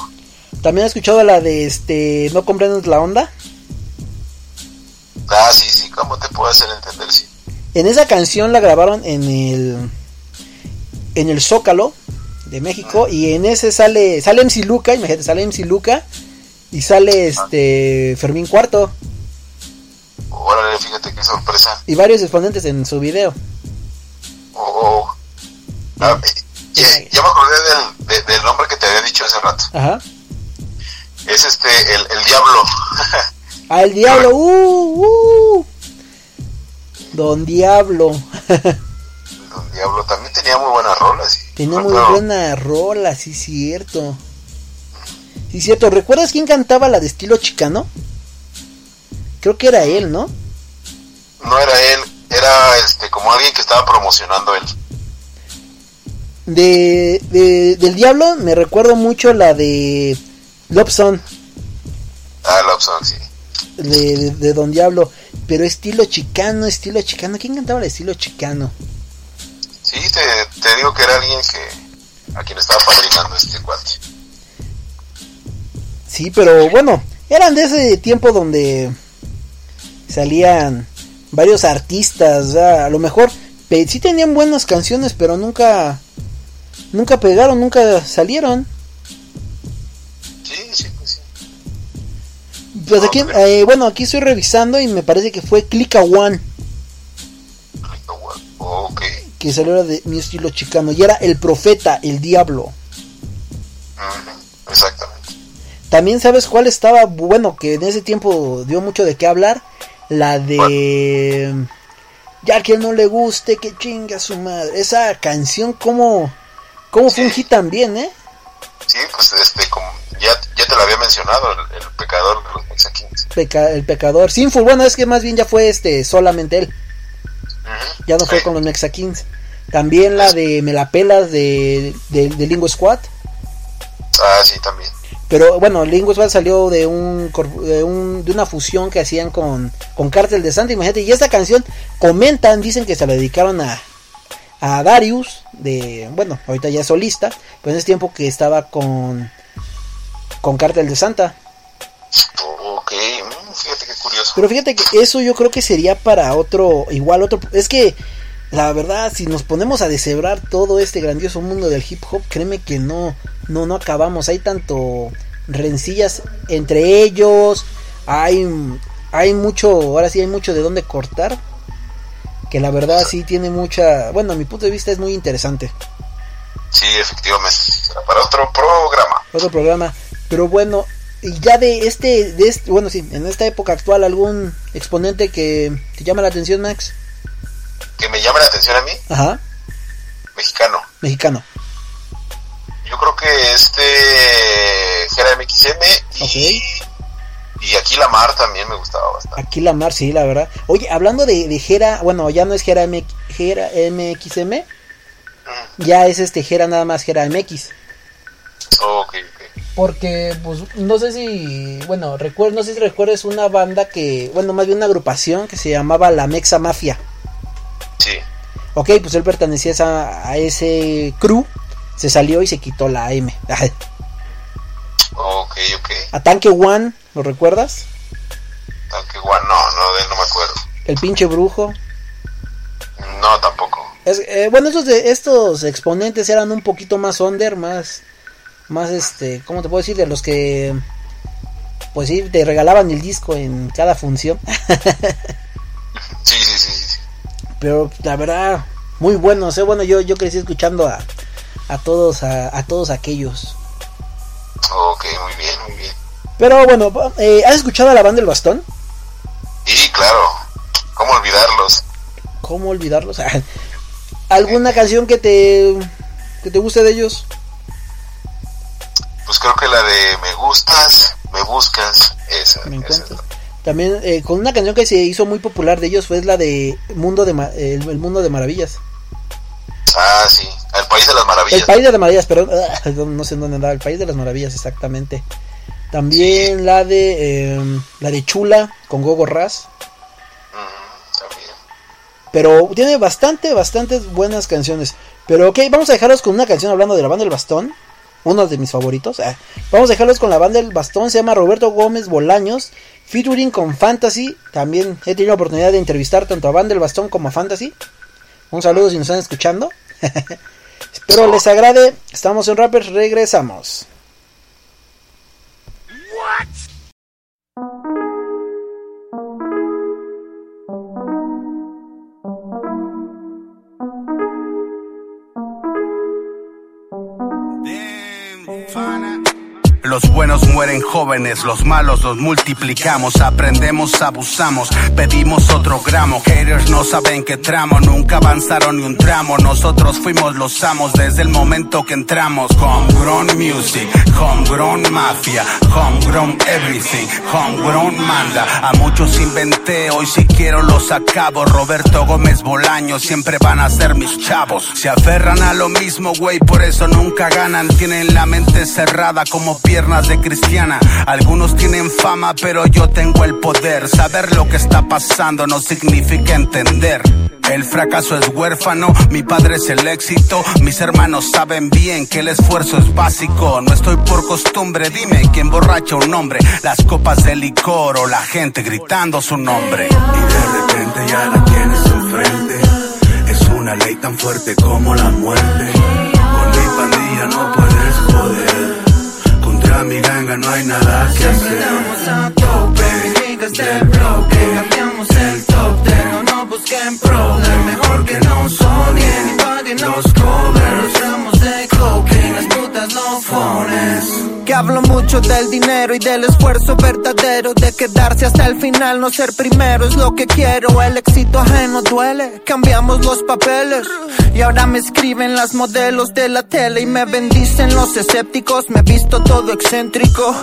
¿También has escuchado la de este No comprendes la onda? Ah, sí, sí, ¿cómo te puedo hacer entender? Sí. En esa canción la grabaron en el en el Zócalo de México y en ese sale sale MC Luca, imagínate, sale MC Luca y sale este Fermín Cuarto Órale, fíjate qué sorpresa. y varios exponentes en su video. Oh, oh. Ah, ya, ya me acordé del, de- del nombre que te había dicho hace rato. Ajá. Es este, el, el Diablo. Al diablo, uh, uh. Don Diablo. El Diablo también tenía muy buenas rolas. Tenía muy Pero- buena rola, sí cierto. Sí cierto, ¿recuerdas quién cantaba la de estilo chicano? Creo que era él, ¿no? No era él, era este como alguien que estaba promocionando él. De, de- del Diablo me recuerdo mucho la de Lobson, Ah, Lobson, sí. De, de, de Don Diablo, pero estilo chicano, estilo chicano. ¿Quién cantaba el estilo chicano? Sí, te, te digo que era alguien que a quien estaba padrinando este cuate. Sí, pero bueno, eran de ese tiempo donde salían varios artistas, a lo mejor sí tenían buenas canciones, pero nunca nunca pegaron, nunca salieron. Sí, sí, pues aquí, eh, bueno, aquí estoy revisando y me parece que fue Click a One Ok. que salió de mi estilo chicano y era el profeta, el diablo. Exactamente. También sabes cuál estaba bueno que en ese tiempo dio mucho de qué hablar, la de ya que no le guste que chinga su madre. Esa canción como cómo fue un hit también, ¿eh? Sí, pues este, como ya, ya te lo había mencionado, el, el Mexa Kings. Peca- el pecador. Sinful, bueno, es que más bien ya fue este solamente él. Ya no fue con los Mexa Kings. También la de Me la pelas de, de, de Lingo Squad. Ah, sí, también. Pero bueno, Lingo Squad salió de un, de un de una fusión que hacían con, con Cártel de Santa, imagínate. Y esta canción comentan, dicen que se la dedicaron a, a Darius, de, bueno, ahorita ya es solista, pero en ese tiempo que estaba con, con Cártel de Santa. Ok, mm, fíjate qué curioso. Pero fíjate que eso yo creo que sería para otro, igual otro, es que la verdad si nos ponemos a deshebrar todo este grandioso mundo del hip hop, créeme que no, no, no acabamos, hay tanto rencillas entre ellos, hay, hay mucho, ahora sí hay mucho de dónde cortar, que la verdad sí tiene mucha, bueno a mi punto de vista es muy interesante. Sí, efectivamente. Para otro programa. otro programa. Pero bueno, y ya de este, de este, bueno, sí, en esta época actual, algún exponente que te llama la atención, Max. Que me llame la atención a mí, Ajá, mexicano. mexicano. Yo creo que este Jera MXM y, y aquí la Mar también me gustaba bastante. Aquí la Mar, sí, la verdad. Oye, hablando de, de Jera, bueno, ya no es Jera, M, Jera MXM, ya es este Jera nada más Jera MX. Ok, Porque, pues, no sé si, bueno, recuerdo, no sé si recuerdas una banda que, bueno, más bien una agrupación que se llamaba La Mexa Mafia. Sí. Ok, pues él pertenecía a, a ese crew, se salió y se quitó la M. Ok, ok. a Tanque One, ¿lo recuerdas? Tanque One, no, no, de él no me acuerdo. El pinche brujo. No, tampoco. Es- eh, bueno, estos, de, estos exponentes eran un poquito más under, más, más este, ¿cómo te puedo decir? De los que, pues sí, te regalaban el disco en cada función. Sí, sí, sí, sí. Pero la verdad, muy buenos, ¿eh? Bueno, yo, yo crecí escuchando a, a todos, a, a todos aquellos. Ok, muy bien, muy bien. Pero bueno, eh, ¿has escuchado a la banda del bastón? Y claro, ¿cómo olvidarlos? ¿Cómo olvidarlos? ¿Alguna canción que te, que te guste de ellos? Pues creo que la de Me gustas, me buscas, esa. Me esa. También eh, con una canción que se hizo muy popular de ellos fue la de Mundo de Ma- el, el Mundo de Maravillas. Ah, sí, El País de las Maravillas. El País de las Maravillas, perdón, ah, no, sé en dónde andaba, El País de las Maravillas, exactamente. También la de eh, la de Chula con Gogo Raz. Pero tiene bastante, bastantes buenas canciones. Pero ok, vamos a dejarlos con una canción hablando de la banda del bastón. Uno de mis favoritos. Ah, vamos a dejarlos con la banda del bastón. Se llama Roberto Gómez Bolaños. Featuring con Fantasy. También he tenido la oportunidad de entrevistar tanto a banda del bastón como a Fantasy. Un saludo si nos están escuchando. Espero les agrade. Estamos en Rappers. Regresamos. Los buenos mueren jóvenes, los malos los multiplicamos, aprendemos, abusamos, pedimos otro gramo. Haters no saben qué tramo, nunca avanzaron ni un tramo. Nosotros fuimos los amos desde el momento que entramos. Homegrown music, homegrown mafia, homegrown everything, homegrown manda. A muchos inventé, hoy si quiero los acabo. Roberto Gómez Bolaño, siempre van a ser mis chavos. Se aferran a lo mismo, güey, por eso nunca ganan. Tienen la mente cerrada como piernas de cristiana. Algunos tienen fama, pero yo tengo el poder. Saber lo que está pasando no significa entender. El fracaso es huérfano, mi padre es el éxito. Mis hermanos saben bien que el esfuerzo es básico. No estoy por costumbre, dime quién borracha un hombre. Las copas de licor o la gente gritando su nombre. Y de repente ya la tienes enfrente. Es una ley tan fuerte como la muerte. Con mi pandilla no puedes joder. Contra mi ganga no hay nada que hacer. a tope, niggas del bloque. Cambiamos el top ten, no nos busquen problem Mejor que no sonien y paguen los covers Que hablo mucho del dinero y del esfuerzo verdadero de quedarse hasta el final, no ser primero es lo que quiero. El éxito ajeno duele, cambiamos los papeles y ahora me escriben las modelos de la tele y me bendicen los escépticos. Me he visto todo excéntrico,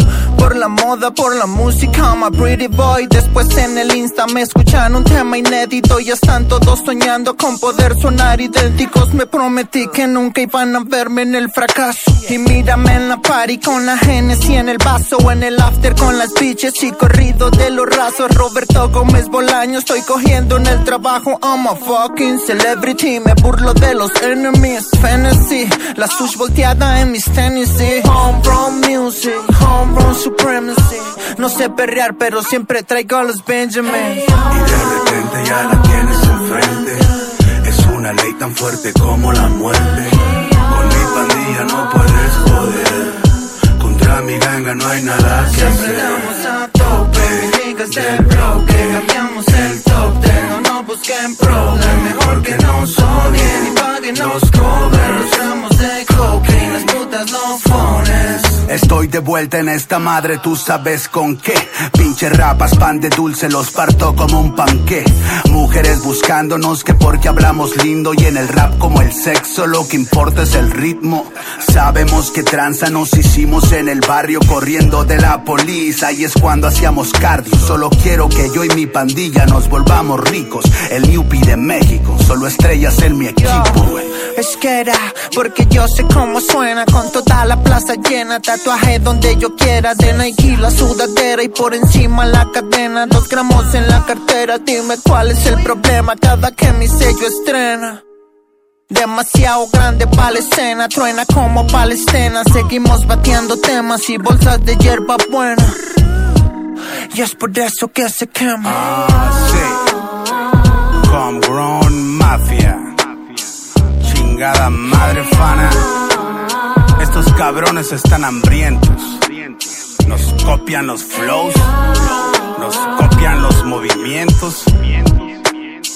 por la moda, por la música, I'm a pretty boy. Después en el Insta me escuchan un tema inédito y están todos soñando con poder sonar idénticos. Me prometí que nunca iban a verme en el fracaso. Y mírame en la party con la Genesis en el vaso en el after con las bitches y corrido de los rasos. Roberto Gómez Bolaño, estoy cogiendo en el trabajo. I'm a fucking celebrity, me burlo de los enemies. Fantasy, la sush volteada en mis tenis. sí. Homegrown music, homegrown supremacy. No sé perrear, pero siempre traigo a los Benjamins. repente ya la tienes enfrente. Es una ley tan fuerte como la muerte. Con mi pandilla no puedes joder. Contra mi ganga no hay nada que Siempre hacer. damos a tope, niggas del bloque, cambiamos el top ten, no nos busquen problem, mejor que nos odien y paguen los covers, ramos de coke, las putas no phones. Estoy de vuelta en esta madre, tú sabes con qué. Pinche rapas, pan de dulce, los parto como un panqué. Mujeres buscándonos que porque hablamos lindo y en el rap como el sexo lo que importa es el ritmo. Sabemos que tranza nos hicimos en el barrio corriendo de la policía. Ahí es cuando hacíamos cardio. Solo quiero que yo y mi pandilla nos volvamos ricos. El Yupi de México, solo estrellas en mi equipo. güey. Es que era, porque yo sé cómo suena Con toda la plaza llena, tatuaje donde yo quiera De Nike sudadera y por encima la cadena Dos gramos en la cartera, dime cuál es el problema Cada que mi sello estrena Demasiado grande para la escena, truena como palestina Seguimos batiendo temas y bolsas de hierba buena Y es por eso que se quema Ah, sí. Homegrown Mafia. Chingada madre fana. Estos cabrones están hambrientos. Nos copian los flows. Nos copian los movimientos.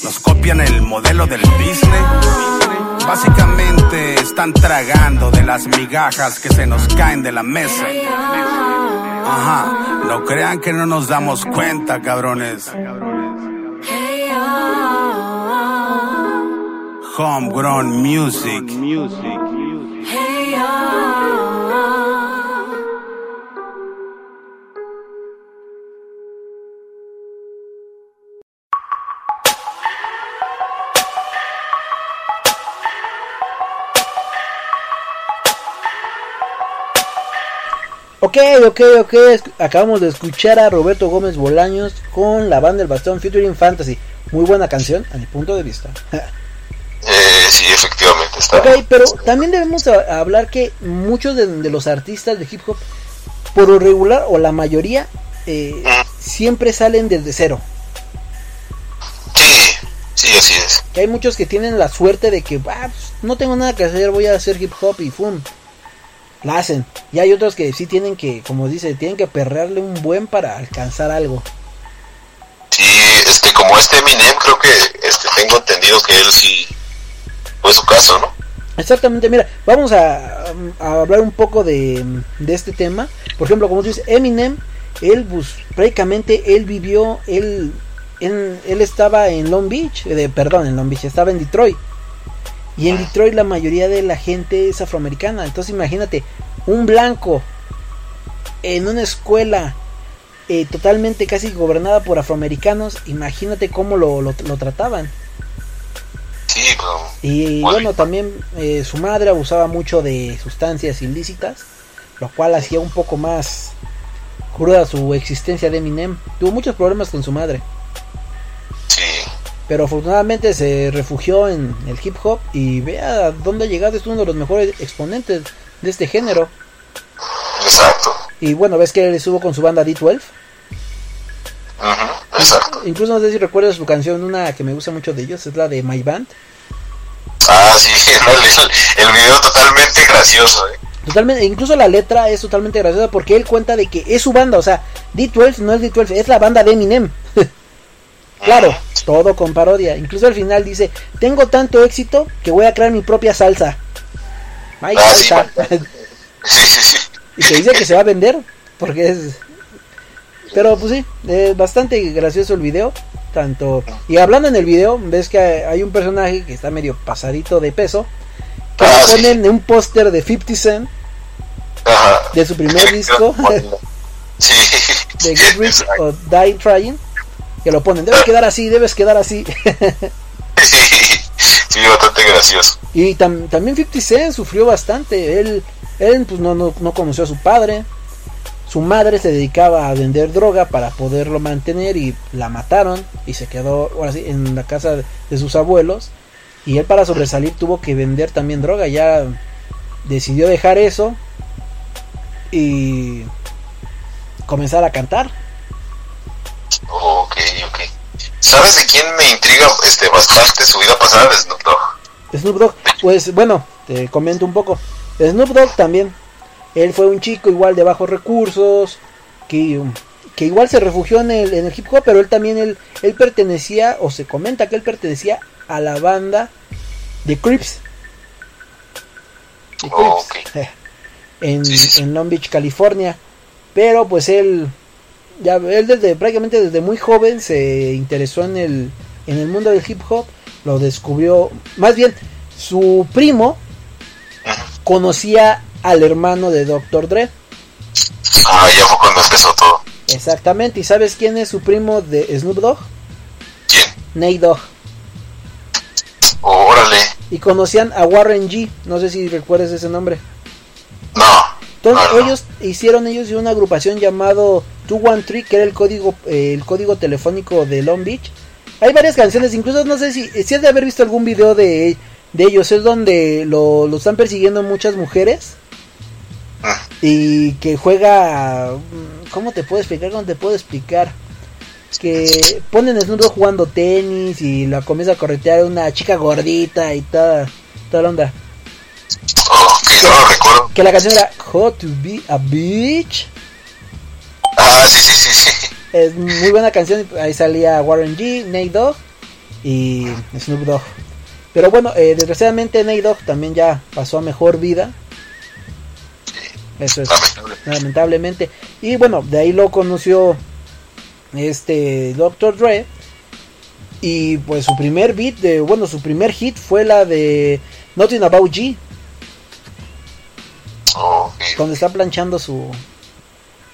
Nos copian el modelo del business. Básicamente están tragando de las migajas que se nos caen de la mesa. Ajá, no crean que no nos damos cuenta, cabrones. Homegrown music. Ok, ok, ok. Acabamos de escuchar a Roberto Gómez Bolaños con la banda El Bastón featuring Fantasy. Muy buena canción, a mi punto de vista. Eh, sí, efectivamente está. ok, pero también debemos a- hablar que muchos de, de los artistas de hip hop, por lo regular o la mayoría, eh, siempre salen desde cero. Sí, así es. Que hay muchos que tienen la suerte de que "Ah, pues, no tengo nada que hacer, voy a hacer hip hop y ¡fum! La hacen. Y hay otros que sí tienen que, como dice, tienen que perrearle un buen para alcanzar algo. Sí, este, como este Eminem, creo que este, tengo entendido que él sí fue su caso, ¿no? Exactamente, mira, vamos a, a hablar un poco de, de este tema. Por ejemplo, como tú dices, Eminem, él pues, prácticamente él vivió, él, él, él estaba en Long Beach, eh, de, perdón, en Long Beach, estaba en Detroit. Y en Detroit la mayoría de la gente es afroamericana. Entonces imagínate, un blanco en una escuela eh, totalmente casi gobernada por afroamericanos, imagínate cómo lo, lo, lo trataban. Sí, pero Y bueno, también eh, su madre abusaba mucho de sustancias ilícitas, lo cual hacía un poco más cruda su existencia de Eminem. Tuvo muchos problemas con su madre. Pero afortunadamente se refugió en el hip hop y vea dónde ha llegado, es uno de los mejores exponentes de este género. Exacto. Y bueno, ves que él estuvo con su banda D12. Exacto. Incluso no sé si recuerdas su canción, una que me gusta mucho de ellos, es la de My Band. Ah, sí, el, el video totalmente gracioso, ¿eh? Totalmente, incluso la letra es totalmente graciosa porque él cuenta de que es su banda, o sea, D12 no es D12, es la banda de Eminem. claro, todo con parodia. Incluso al final dice, tengo tanto éxito que voy a crear mi propia salsa. Ay, Ah, sí, salsa. y que dice que se va a vender porque es... Pero pues sí, es bastante gracioso el video. Tanto... Y hablando en el video, ves que hay un personaje que está medio pasadito de peso. Que Ah, le ponen un póster de 50 Cent de su primer disco. de Get Rich o Die Trying, que lo ponen, debes quedar así, debes quedar así. Sí, bastante gracioso. Y tam- también 50 Cent sufrió bastante. Él, él pues, no, no, no conoció a su padre. Su madre se dedicaba a vender droga para poderlo mantener y la mataron. Y se quedó ahora sí, en la casa de, sus abuelos. Y él para sobresalir tuvo que vender también droga. Ya decidió dejar eso y comenzar a cantar. Ok, ok. ¿Sabes de quién me intriga este bastante su vida pasada? De Snoop Dogg. Snoop Dogg, pues bueno, te comento un poco. Snoop Dogg también. Él fue un chico igual de bajos recursos, que, que igual se refugió en el, en el hip hop, pero él también, él, él pertenecía, o se comenta que él pertenecía a la banda de Crips. De Crips. En, en Long Beach, California. Pero pues él, ya él desde prácticamente desde muy joven se interesó en el, en el mundo del hip hop. Lo descubrió, más bien, su primo conocía al hermano de Dr. Dre. Ah, ya fue cuando empezó todo. Exactamente. ¿Y sabes quién es su primo de Snoop Dogg? ¿Quién? Nate Dogg. Órale. Y conocían a Warren G. No sé si recuerdas ese nombre. No. Entonces ellos hicieron ellos una agrupación llamado 213 que era el código eh, el código telefónico de Long Beach. Hay varias canciones, incluso no sé si si has de haber visto algún video de, de ellos es donde lo, lo están persiguiendo muchas mujeres y que juega mm, ¿cómo te puedo explicar? ¿Cómo te puedo explicar? Que ponen Snoop Dogg jugando tenis y la comienza a corretear una chica gordita y toda, toda la onda. Que no lo recuerdo. Que la canción era Hot to be a bitch. Ah, sí, sí, sí, sí. Es muy buena canción. Ahí salía Warren G, Nate Dogg y Snoop Dogg. Pero bueno, eh, desgraciadamente Nate Dogg también ya pasó a mejor vida. Eso es lamentablemente. Y bueno, de ahí lo conoció este Dr. Dre. Y pues su primer beat, de, bueno, su primer hit fue la de Nothing About G. Donde está planchando su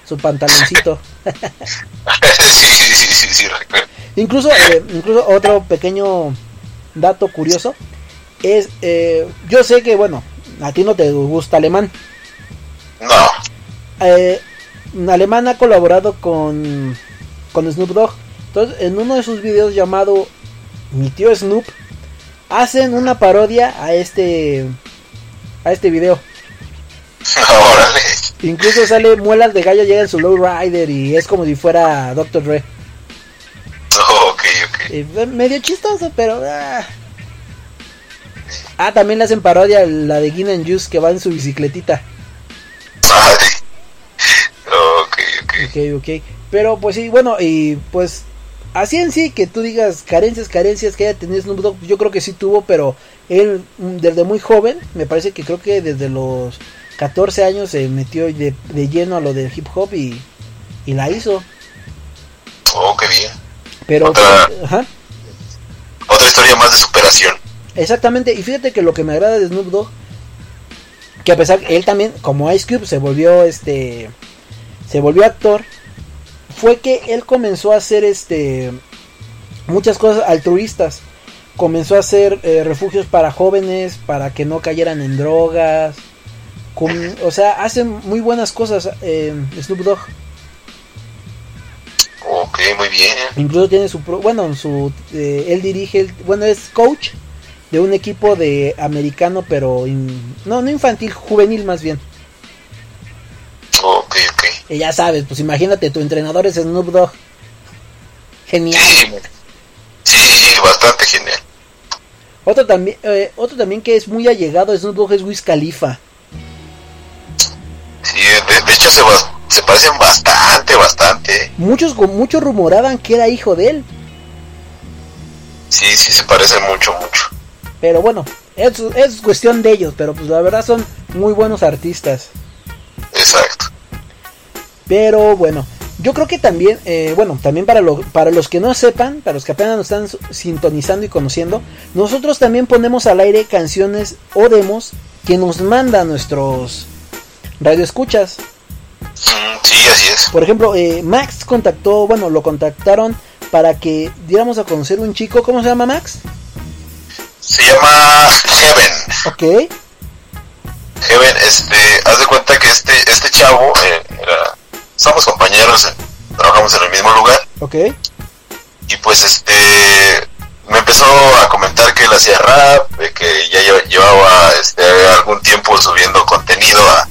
su pantaloncito. sí, sí, sí, sí, sí, recuerdo. incluso, eh, incluso otro pequeño dato curioso es, eh, yo sé que bueno, a ti no te gusta alemán. No. Eh, alemán ha colaborado con con Snoop Dogg. Entonces, en uno de sus videos llamado Mi tío Snoop hacen una parodia a este a este video. Incluso sale muelas de gallo, llega en su low rider y es como si fuera Dr. Dre. Eh, fue medio chistoso, pero. Ah. Ah, también le hacen parodia la de Gin and Juice que va en su bicicletita. Ok, ok. Pero pues sí, bueno, y pues así en sí que tú digas carencias, carencias que haya tenido Snoop Dogg, yo creo que sí tuvo, pero él mm, desde muy joven, me parece que creo que desde los 14 años se metió de, de lleno a lo del hip hop y, y la hizo. Oh, qué bien. Pero, Otra- ajá, Otra historia más de superación. exactamente. Y fíjate que lo que me agrada de Snoop Dogg, que a pesar que él también, como Ice Cube, se volvió este, se volvió actor, fue que él comenzó a hacer este, muchas cosas altruistas. Comenzó a hacer eh, refugios para jóvenes, para que no cayeran en drogas. O sea, hace muy buenas cosas eh, Snoop Dogg. Ok, muy bien. Incluso tiene su, pro- bueno, su, eh, él dirige, bueno, es coach de un equipo de americano, pero in- no, no infantil, juvenil más bien. Ok, ya sabes, pues imagínate, tu entrenador es Snoop Dogg. Genial. Sí, bastante genial. Otro también, eh, otro también que es muy allegado a Snoop Dogg es Wiz Khalifa. Sí, de, de hecho se, se parecen bastante, bastante. Muchos, muchos rumoraban que era hijo de él. Sí, sí se parecen mucho, mucho. Pero bueno, es, es cuestión de ellos, pero pues la verdad son muy buenos artistas. Exacto. Pero bueno, yo creo que también, eh, bueno, también para, lo- para los que no sepan, para los que apenas nos están sintonizando y conociendo, nosotros también ponemos al aire canciones o demos que nos mandan nuestros radioescuchas. Sí, así es. Por ejemplo, eh, Max contactó, bueno, lo contactaron para que diéramos a conocer un chico. ¿Cómo se llama Max? Se llama Heaven. Ok. Heaven, este, haz de cuenta que este, este chavo, eh, era, somos compañeros, trabajamos en el mismo lugar, Ok. y pues este, me empezó a comentar que él hacía rap, que ya lle- llevaba este, algún tiempo subiendo contenido a,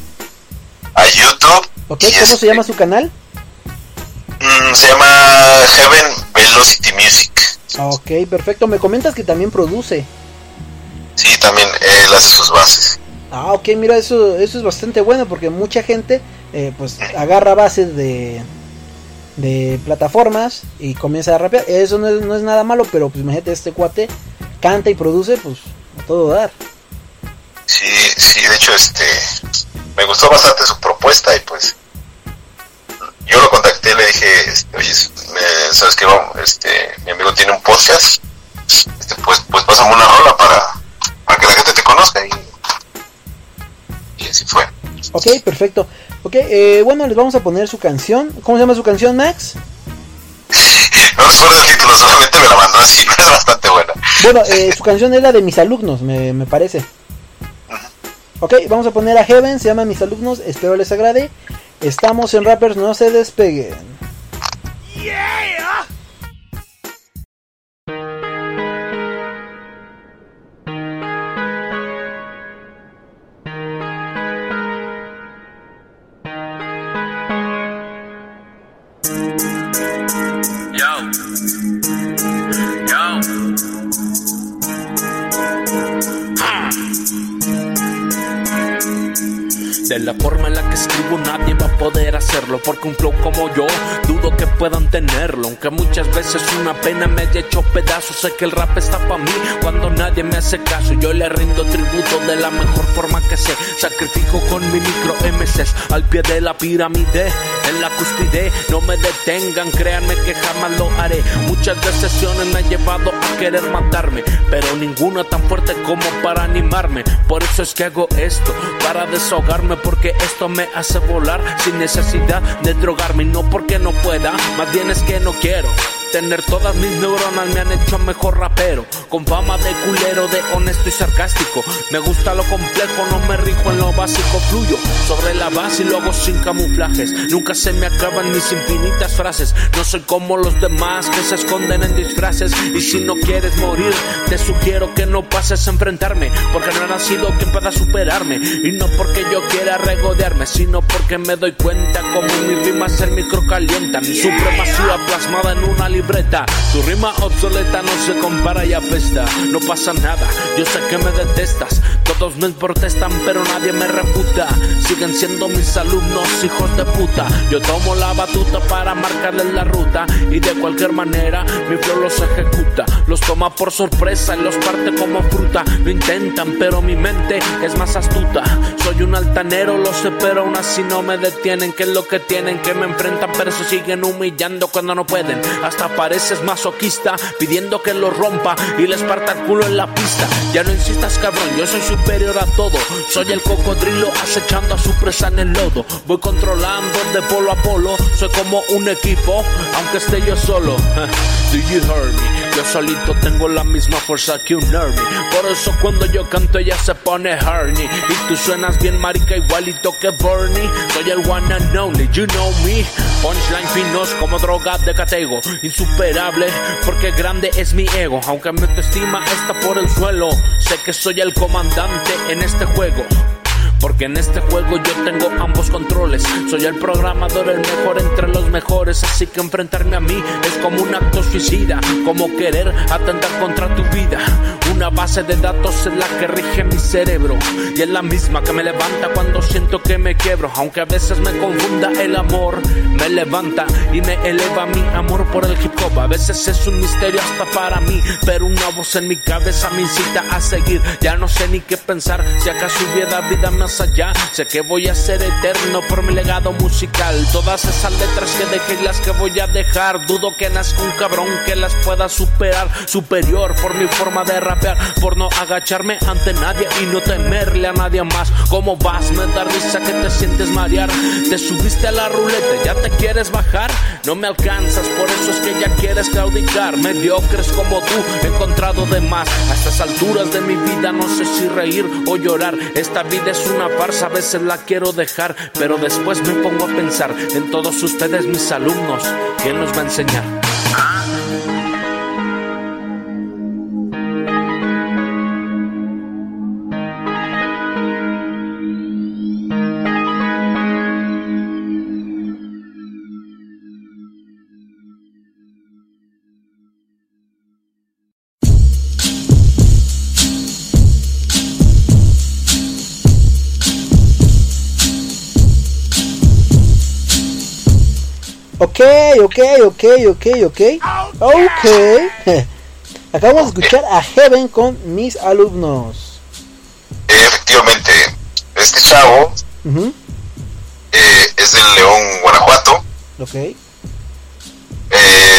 a YouTube, Ok, ¿cómo se llama su canal? Mm, se llama Heaven Velocity Music, Ok, perfecto. Me comentas que también produce. sí, también él hace sus bases. Ah, ok, mira, eso, eso es bastante bueno porque mucha gente eh, pues agarra bases de, de plataformas y comienza a rapear. Eso no es, no es nada malo, pero pues imagínate, este cuate canta y produce, pues a todo dar. Sí, sí, de hecho, este, me gustó bastante su propuesta y pues yo lo contacté, le dije, este, oye, me- sabes que vamos, este, mi amigo tiene un podcast, este, pues, pues pásame una rola para, para que la gente te conozca y, y así fue. Ok, perfecto. Ok, eh, bueno, les vamos a poner su canción. ¿Cómo se llama su canción, Max? No recuerdo el título, solamente me la mandó así, pero es bastante buena. Bueno, eh, su canción es la de mis alumnos, me, me parece. Ok, vamos a poner a Heaven, se llama Mis alumnos, espero les agrade. Estamos en Rappers, no se despeguen. Yo. De la forma en la que escribo nadie va a poder hacerlo Porque un flow como yo dudo que puedan tenerlo Aunque muchas veces una pena me haya hecho pedazos Sé que el rap está pa' mí cuando nadie me hace caso Yo le rindo tributo de la mejor forma que sé Sacrifico con mi micro MCs al pie de la pirámide En la cúspide no me detengan Créanme que jamás lo haré Muchas decisiones me han llevado a querer matarme Pero ninguna tan fuerte como para animarme Por eso es que hago esto Para desahogarme porque esto me hace volar. Sin necesidad de drogarme Y no porque no pueda Más bien es que no quiero Tener todas mis neuronas me han hecho mejor rapero. Con fama de culero, de honesto y sarcástico. Me gusta lo complejo, no me rijo en lo básico. Fluyo sobre la base y lo hago sin camuflajes. Nunca se me acaban mis infinitas frases. No soy como los demás que se esconden en disfraces. Y si no quieres morir, te sugiero que no pases a enfrentarme. Porque no he nacido quien pueda superarme. Y no porque yo quiera regodearme Sino porque me doy cuenta como mis rimas el micro calienta Mi supremacía plasmada en una libreta. Tu rima obsoleta no se compara y apesta. No pasa nada, yo sé que me detestas. Todos me protestan pero nadie me reputa Siguen siendo mis alumnos hijos de puta. Yo tomo la batuta para marcarles la ruta. Y de cualquier manera mi flow los ejecuta. Los toma por sorpresa y los parte como fruta. Lo intentan pero mi mente es más astuta. Soy un altanero, lo sé pero aún así no me detienen. Que es lo que tienen que me enfrentan pero se siguen humillando cuando no pueden. Hasta pareces masoquista pidiendo que lo rompa y les parta el culo en la pista. Ya no insistas cabrón, yo soy superior a todo. Soy el cocodrilo acechando a su presa en el lodo. Voy controlando de polo a polo Soy como un equipo, aunque esté yo solo Do you hear me? Yo solito tengo la misma fuerza que un army Por eso cuando yo canto ella se pone horny Y tú suenas bien marica igualito que Bernie. Soy el one and only, you know me. Punchline finos como droga de catego. Insuperable porque grande es mi ego. Aunque mi autoestima está por el suelo Sé que soy el comandante en este juego porque en este juego yo tengo ambos controles. Soy el programador, el mejor entre los mejores. Así que enfrentarme a mí es como un acto suicida. Como querer atentar contra tu vida. Una base de datos es la que rige mi cerebro. Y es la misma que me levanta cuando siento que me quiebro. Aunque a veces me confunda el amor. Me levanta y me eleva mi amor por el hip hop. A veces es un misterio hasta para mí. Pero una voz en mi cabeza me incita a seguir. Ya no sé ni qué pensar. Si acaso hubiera vida más allá. Sé que voy a ser eterno por mi legado musical. Todas esas letras que dejé y las que voy a dejar. Dudo que nazca un cabrón que las pueda superar. Superior por mi forma de rapear. Por no agacharme ante nadie y no temerle a nadie más. ¿Cómo vas? Me da risa que te sientes marear. Te subiste a la ruleta, ya te quieres bajar. No me alcanzas, por eso es que ya quieres claudicar. Mediocres como tú, he encontrado de más. A estas alturas de mi vida no sé si reír o llorar. Esta vida es una farsa, a veces la quiero dejar. Pero después me pongo a pensar en todos ustedes, mis alumnos. ¿Quién nos va a enseñar? Ok, ok, ok, ok, ok. Ok. Acabamos de escuchar a Heaven con mis alumnos. Efectivamente, este chavo eh, es del León, Guanajuato. Ok. Eh,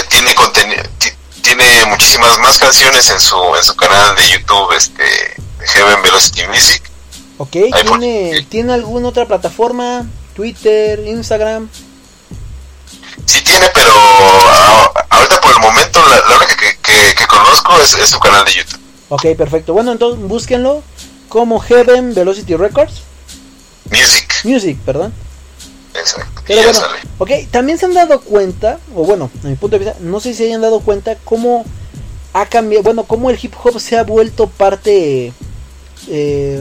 tiene tiene muchísimas más canciones en su en su canal de YouTube, este Heaven Velocity Music. Ok, Ahí por- ¿tiene, ¿tiene alguna otra plataforma? Twitter, Instagram. Sí tiene, pero a- ahorita por el momento la, la única que, que- que conozco es, es su canal de YouTube. Ok, perfecto. Bueno, entonces búsquenlo como Heaven Velocity Records. Music. Music, perdón. Exacto. Pero bueno, sale. ok, también se han dado cuenta, o bueno, a mi punto de vista, no sé si hayan dado cuenta cómo ha cambiado, bueno, cómo el hip hop se ha vuelto parte eh,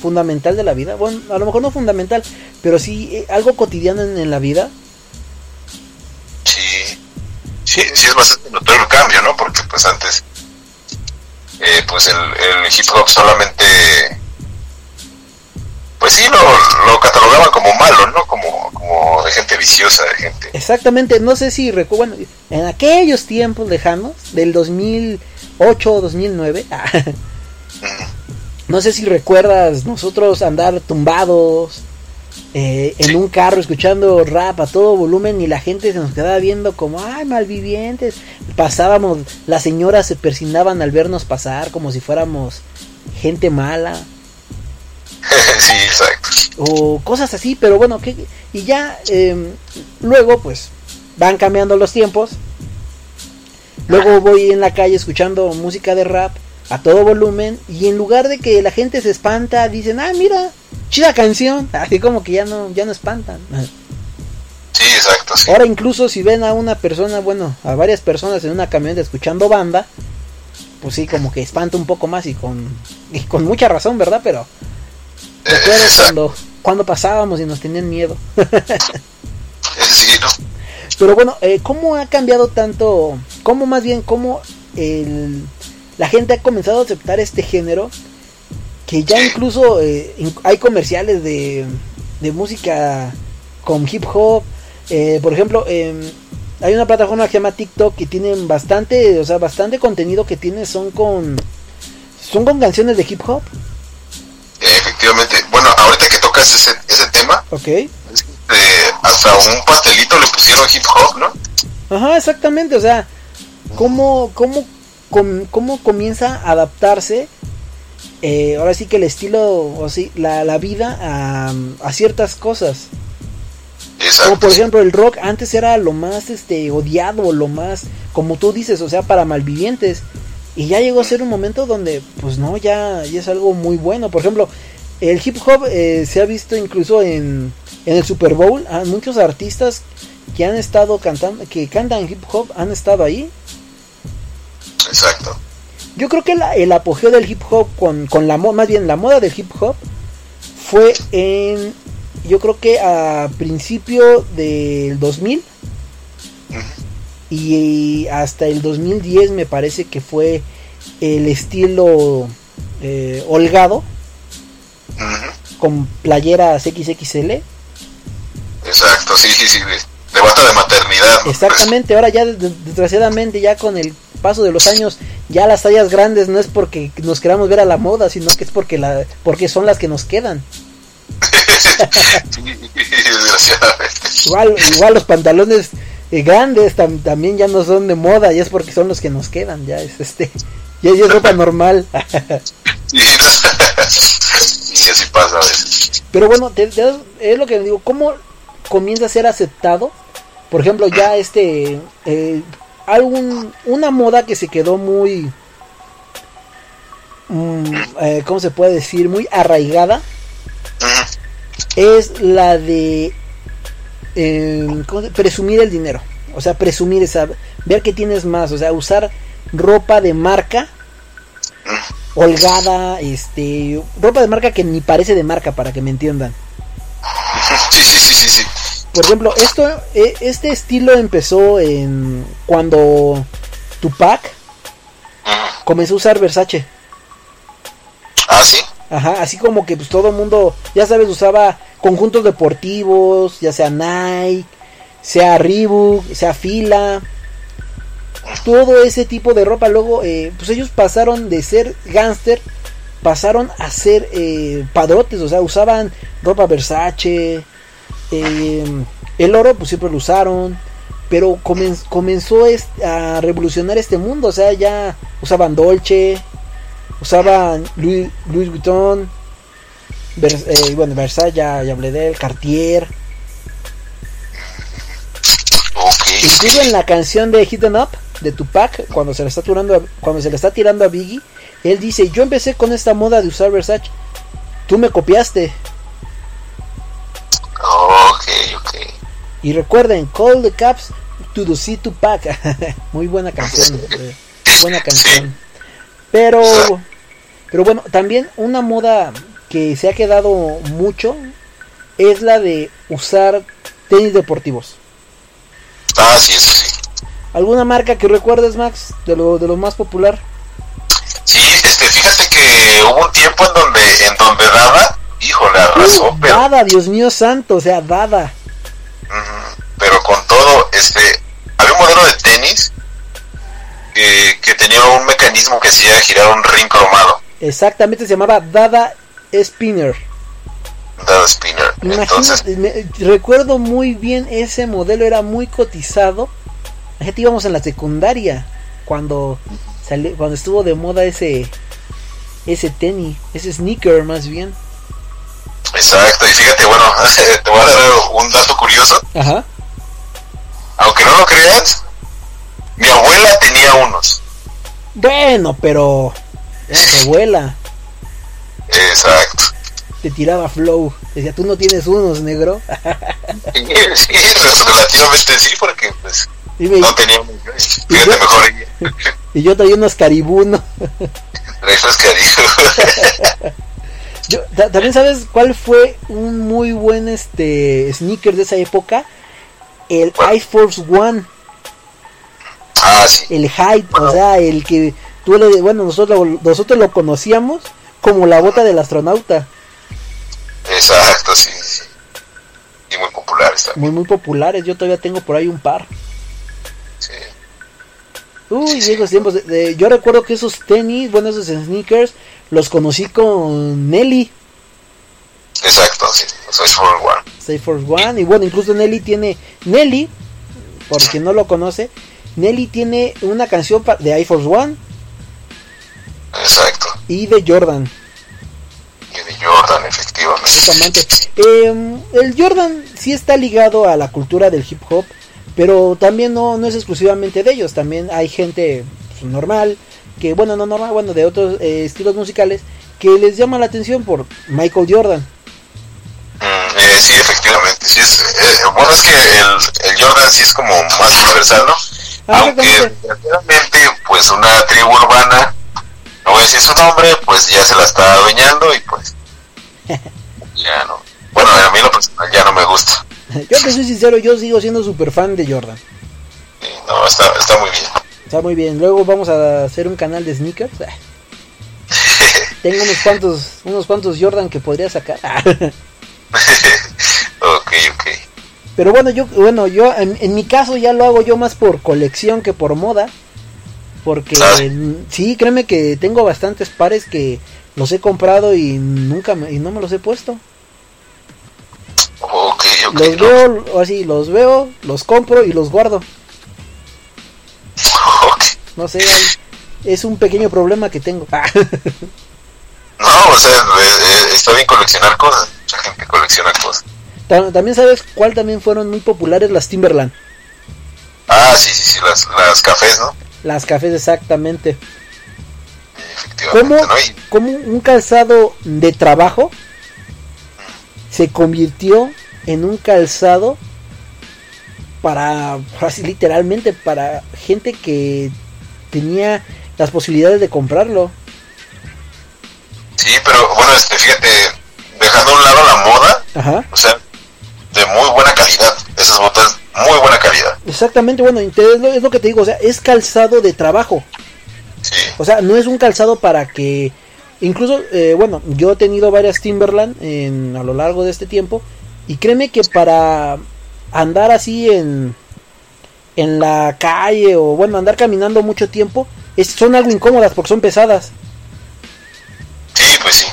fundamental de la vida. Bueno, a lo mejor no fundamental, pero sí eh, algo cotidiano en, en la vida. Sí, sí, es bastante notorio el cambio, ¿no? Porque pues antes, eh, pues el, el hip hop solamente, pues sí, lo, lo catalogaban como malo, ¿no? Como, como de gente viciosa, de gente. Exactamente, no sé si recuerdan, en aquellos tiempos lejanos, del 2008 o 2009, no sé si recuerdas nosotros andar tumbados eh, en un carro escuchando rap a todo volumen y la gente se nos quedaba viendo como, ay, malvivientes. Pasábamos, las señoras se persinaban al vernos pasar como si fuéramos gente mala. sí, exacto. o cosas así, pero bueno, que, y ya eh, luego pues van cambiando los tiempos. Luego voy en la calle escuchando música de rap a todo volumen y en lugar de que la gente se espanta, dicen, "Ah, mira, chida canción." Así como que ya no ya no espantan. Sí, exacto. Sí. Ahora incluso si ven a una persona, bueno, a varias personas en una camioneta escuchando banda, pues sí, como que espanta un poco más y con, y con mucha razón, ¿verdad? Pero recuerdo cuando, cuando pasábamos y nos tenían miedo. Sí, ¿no? Pero bueno, eh, ¿cómo ha cambiado tanto? ¿Cómo más bien, cómo el, la gente ha comenzado a aceptar este género? Que ya incluso eh, hay comerciales de, de música con hip hop. Eh, por ejemplo, em, hay una plataforma que se llama TikTok que tienen bastante, o sea, bastante contenido que tiene son con son con canciones de hip hop. Efectivamente. Bueno, ahorita que tocas ese, ese tema, Ok. eh, hasta un pastelito le pusieron hip hop, ¿no? Ajá, exactamente, o sea, cómo, cómo, com- cómo comienza a adaptarse, eh, ahora sí que el estilo, o sí, la, la vida a, a ciertas cosas. Como por ejemplo el rock antes era lo más este odiado, lo más, como tú dices, o sea, para malvivientes. Y ya llegó a ser un momento donde, pues no, ya, ya es algo muy bueno. Por ejemplo, el hip hop eh, se ha visto incluso en, en el Super Bowl. Hay muchos artistas que han estado cantando, que cantan hip hop, han estado ahí. Yo creo que la- el apogeo del hip hop con, con la mo- más bien la moda del hip hop fue en yo creo que a principio del 2000 y hasta el 2010 me parece que fue el estilo eh, holgado con playeras XXL Exacto, sí, sí, sí. De, de bata de maternidad. ¿no? Exactamente, ahora ya des- desgraciadamente ya con el paso de los años ya las tallas grandes no es porque nos queramos ver a la moda, sino que es porque la porque son las que nos quedan. Desgraciadamente. Igual, igual los pantalones eh, grandes tam- también ya no son de moda, ya es porque son los que nos quedan, ya es este, ya, ya es ropa normal. Y, y así pasa a veces. Pero bueno, te- te- es lo que digo, ¿cómo comienza a ser aceptado? Por ejemplo, ya este, eh, algún, una moda que se quedó muy, mm, eh, ¿cómo se puede decir? Muy arraigada. Es la de eh, ¿cómo se- presumir el dinero. O sea, presumir esa, ver que tienes más, o sea, usar ropa de marca holgada, este, ropa de marca que ni parece de marca para que me entiendan. Sí, sí, sí, sí, sí. Por ejemplo, esto, eh, este estilo empezó en cuando Tupac comenzó a usar Versace. Ah, sí. Ajá, así como que pues todo el mundo, ya sabes, usaba conjuntos deportivos, ya sea Nike, sea Reebok, sea Fila, todo ese tipo de ropa. Luego, eh, pues ellos pasaron de ser gangster, pasaron a ser eh, padrotes, o sea, usaban ropa Versace, eh, el oro pues siempre lo usaron, pero comen- comenzó a revolucionar este mundo, o sea, ya usaban Dolce, usaban Louis, Louis Vuitton, Vers- eh, bueno, Versace, ya, ya hablé de él, Cartier. Incluso en la canción de Hidden Up de Tupac, cuando se le está tirando a, cuando se le está tirando a Biggie, él dice, yo empecé con esta moda de usar Versace, tú me copiaste. Ok, ok. Y recuerden, Call the Caps to the Sea Tupac. Muy buena canción. eh, buena canción. Pero, pero bueno, también una moda que se ha quedado mucho es la de usar tenis deportivos. Ah, sí, eso sí. ¿Alguna marca que recuerdes, Max, de lo, de lo más popular? Sí, este, fíjate que hubo un tiempo en donde, en donde Arrasó, Uh, pero, Dada, Dios mío santo, o sea, Dada. pero con todo, este, había un modelo de tenis que, que tenía un mecanismo que hacía girar un ring cromado, Exactamente, se llamaba Dada Spinner. Dada Spinner. Entonces, me- recuerdo muy bien ese modelo, era muy cotizado. La gente íbamos en la secundaria cuando salió, cuando estuvo de moda ese ese tenis, ese sneaker más bien. Exacto, y fíjate, bueno, te voy a dar un dato curioso, Ajá. aunque no lo creas, mi abuela tenía unos, Bueno, pero era tu abuela, exacto. te tiraba flow. Decía, tú no tienes unos, negro. Sí, relativamente sí, porque pues me- no tenía fíjate mejor ella. y yo traía unos caribuno. Traes cariño. Yo- También sabes cuál fue un muy buen este sneaker de esa época, el Air Force One. Ah, sí. El hype, o sea, el que tú le, bueno, nosotros lo- nosotros lo conocíamos como la bota del astronauta, Exacto, sí, sí. Y muy populares también. muy muy populares. Yo todavía tengo por ahí un par. Uy, viejos tiempos. de- de- yo recuerdo que esos tenis, bueno, esos sneakers, los conocí con Nelly, Exacto, sí. Soy for one. Safe Force One. Y bueno, incluso Nelly tiene. Nelly, por quien no lo conoce, Nelly tiene una canción de Air Force One Exacto. y de Jordan. Y de Jordan, efectivamente. Exactamente. Eh, el Jordan sí está ligado a la cultura del hip hop, pero también no, no es exclusivamente de ellos. También hay gente pues, normal, que bueno, no normal, bueno, de otros eh, estilos musicales, que les llama la atención por Michael Jordan. Mm, eh, sí, efectivamente. Sí es, eh, bueno, es que el, el Jordan sí es como más universal, ¿no? Ah, Aunque desgraciadamente, pues una tribu urbana, no voy a decir su nombre, pues ya se la está adueñando y pues ya no. Bueno, a mí lo personal ya no me gusta. Yo te soy sincero, yo sigo siendo super fan de Jordan. No, está, está muy bien. Está muy bien. Luego vamos a hacer un canal de sneakers. Ah. Tengo unos cuantos, unos cuantos Jordan que podría sacar. Ok, ok. Pero bueno, yo, bueno, yo en, en mi caso ya lo hago yo más por colección que por moda. Porque mm, sí, créeme que tengo bastantes pares que los he comprado y nunca me, y no me los he puesto. los veo, así, los veo, los compro y los guardo. No sé, es un pequeño problema que tengo. No, o sea, eh, eh, está bien coleccionar cosas. Mucha gente colecciona cosas. Ta- También sabes cuál también fueron muy populares las Timberland. Ah, sí, sí, sí, las, las cafés, ¿no? Las cafés exactamente. Efectivamente, ¿Cómo, ¿no? Y- cómo un calzado de trabajo se convirtió en un calzado para, así literalmente, para gente que tenía las posibilidades de comprarlo? Sí, pero bueno, este, fíjate, dejando a un lado la moda, Ajá. o sea, de muy buena calidad. Esas botas, muy buena calidad. Exactamente, bueno, es lo, es lo que te digo, o sea, es calzado de trabajo. O sea, no es un calzado para que... Incluso, eh, bueno, yo he tenido varias Timberland en, a lo largo de este tiempo y créeme que para andar así en, en la calle o bueno, andar caminando mucho tiempo, es- son algo incómodas porque son pesadas. Sí, pues sí.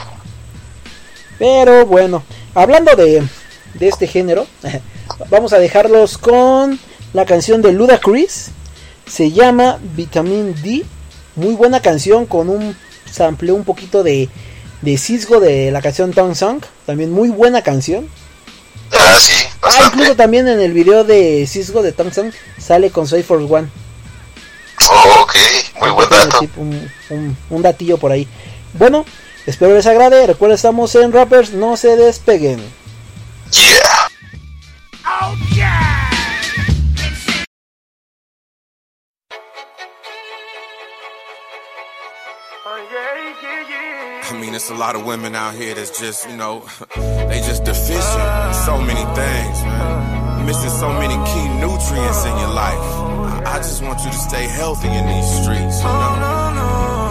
Pero bueno, hablando de, de este género, vamos a dejarlos con la canción de Ludacris. Se llama Vitamin D. Muy buena canción con un sampleo un poquito de, de Cisco de la canción Tongue Song. También muy buena canción. Ah, sí, Ah, incluso también en el video de Cisco de Song sale con Soy Force One. Oh, ok, muy buen dato. Un, un- un datillo por ahí. Bueno, espero les agrade. Recuerden, estamos en Rappers. No se despeguen. Yeah. I mean, it's a lot of women out here that's just, you know, they just deficient in so many things, man. Missing so many key nutrients in your life. I, I just want you to stay healthy in these streets, you know.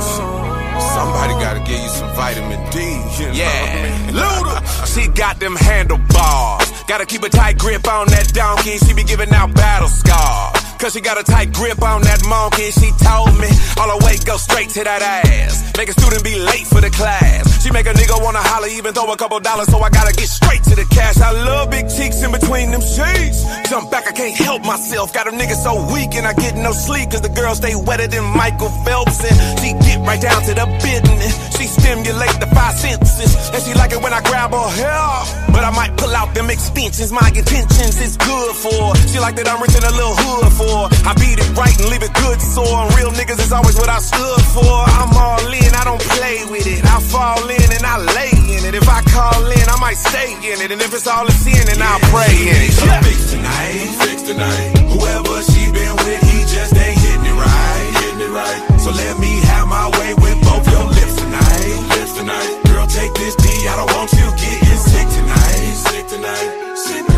Somebody gotta give you some vitamin D, you know? Yeah, Luda. She got them handlebars. Gotta keep a tight grip on that donkey. She be giving out battle scars. Cause she got a tight grip on that monkey. She told me all her weight go straight to that ass. Make a student be late for the class. She make a nigga wanna holler, even throw a couple dollars. So I gotta get straight to the cash. I love big cheeks in between them sheets. Jump back, I can't help myself. Got a nigga so weak and I get no sleep. Cause the girl stay wetter than Michael Phelps. And she get right down to the business. She stimulate the five senses. And she like it when I grab her hair. But I might pull out them extensions. My intentions is good for. her. She like that I'm rich in a little hood for. Her. I beat it right and leave it good sore. Real niggas is always what I stood for. I'm all in, I don't play with it. I fall in and I lay in it. If I call in, I might stay in it. And if it's all a sin, then I'll pray in it. Yeah. Fix tonight, fix tonight. Whoever she been with, he just ain't hitting it right, hitting it right. So let me have my way with both your lips tonight, lips tonight. Girl, take this D, I don't want you getting sick tonight, sick tonight, sick tonight.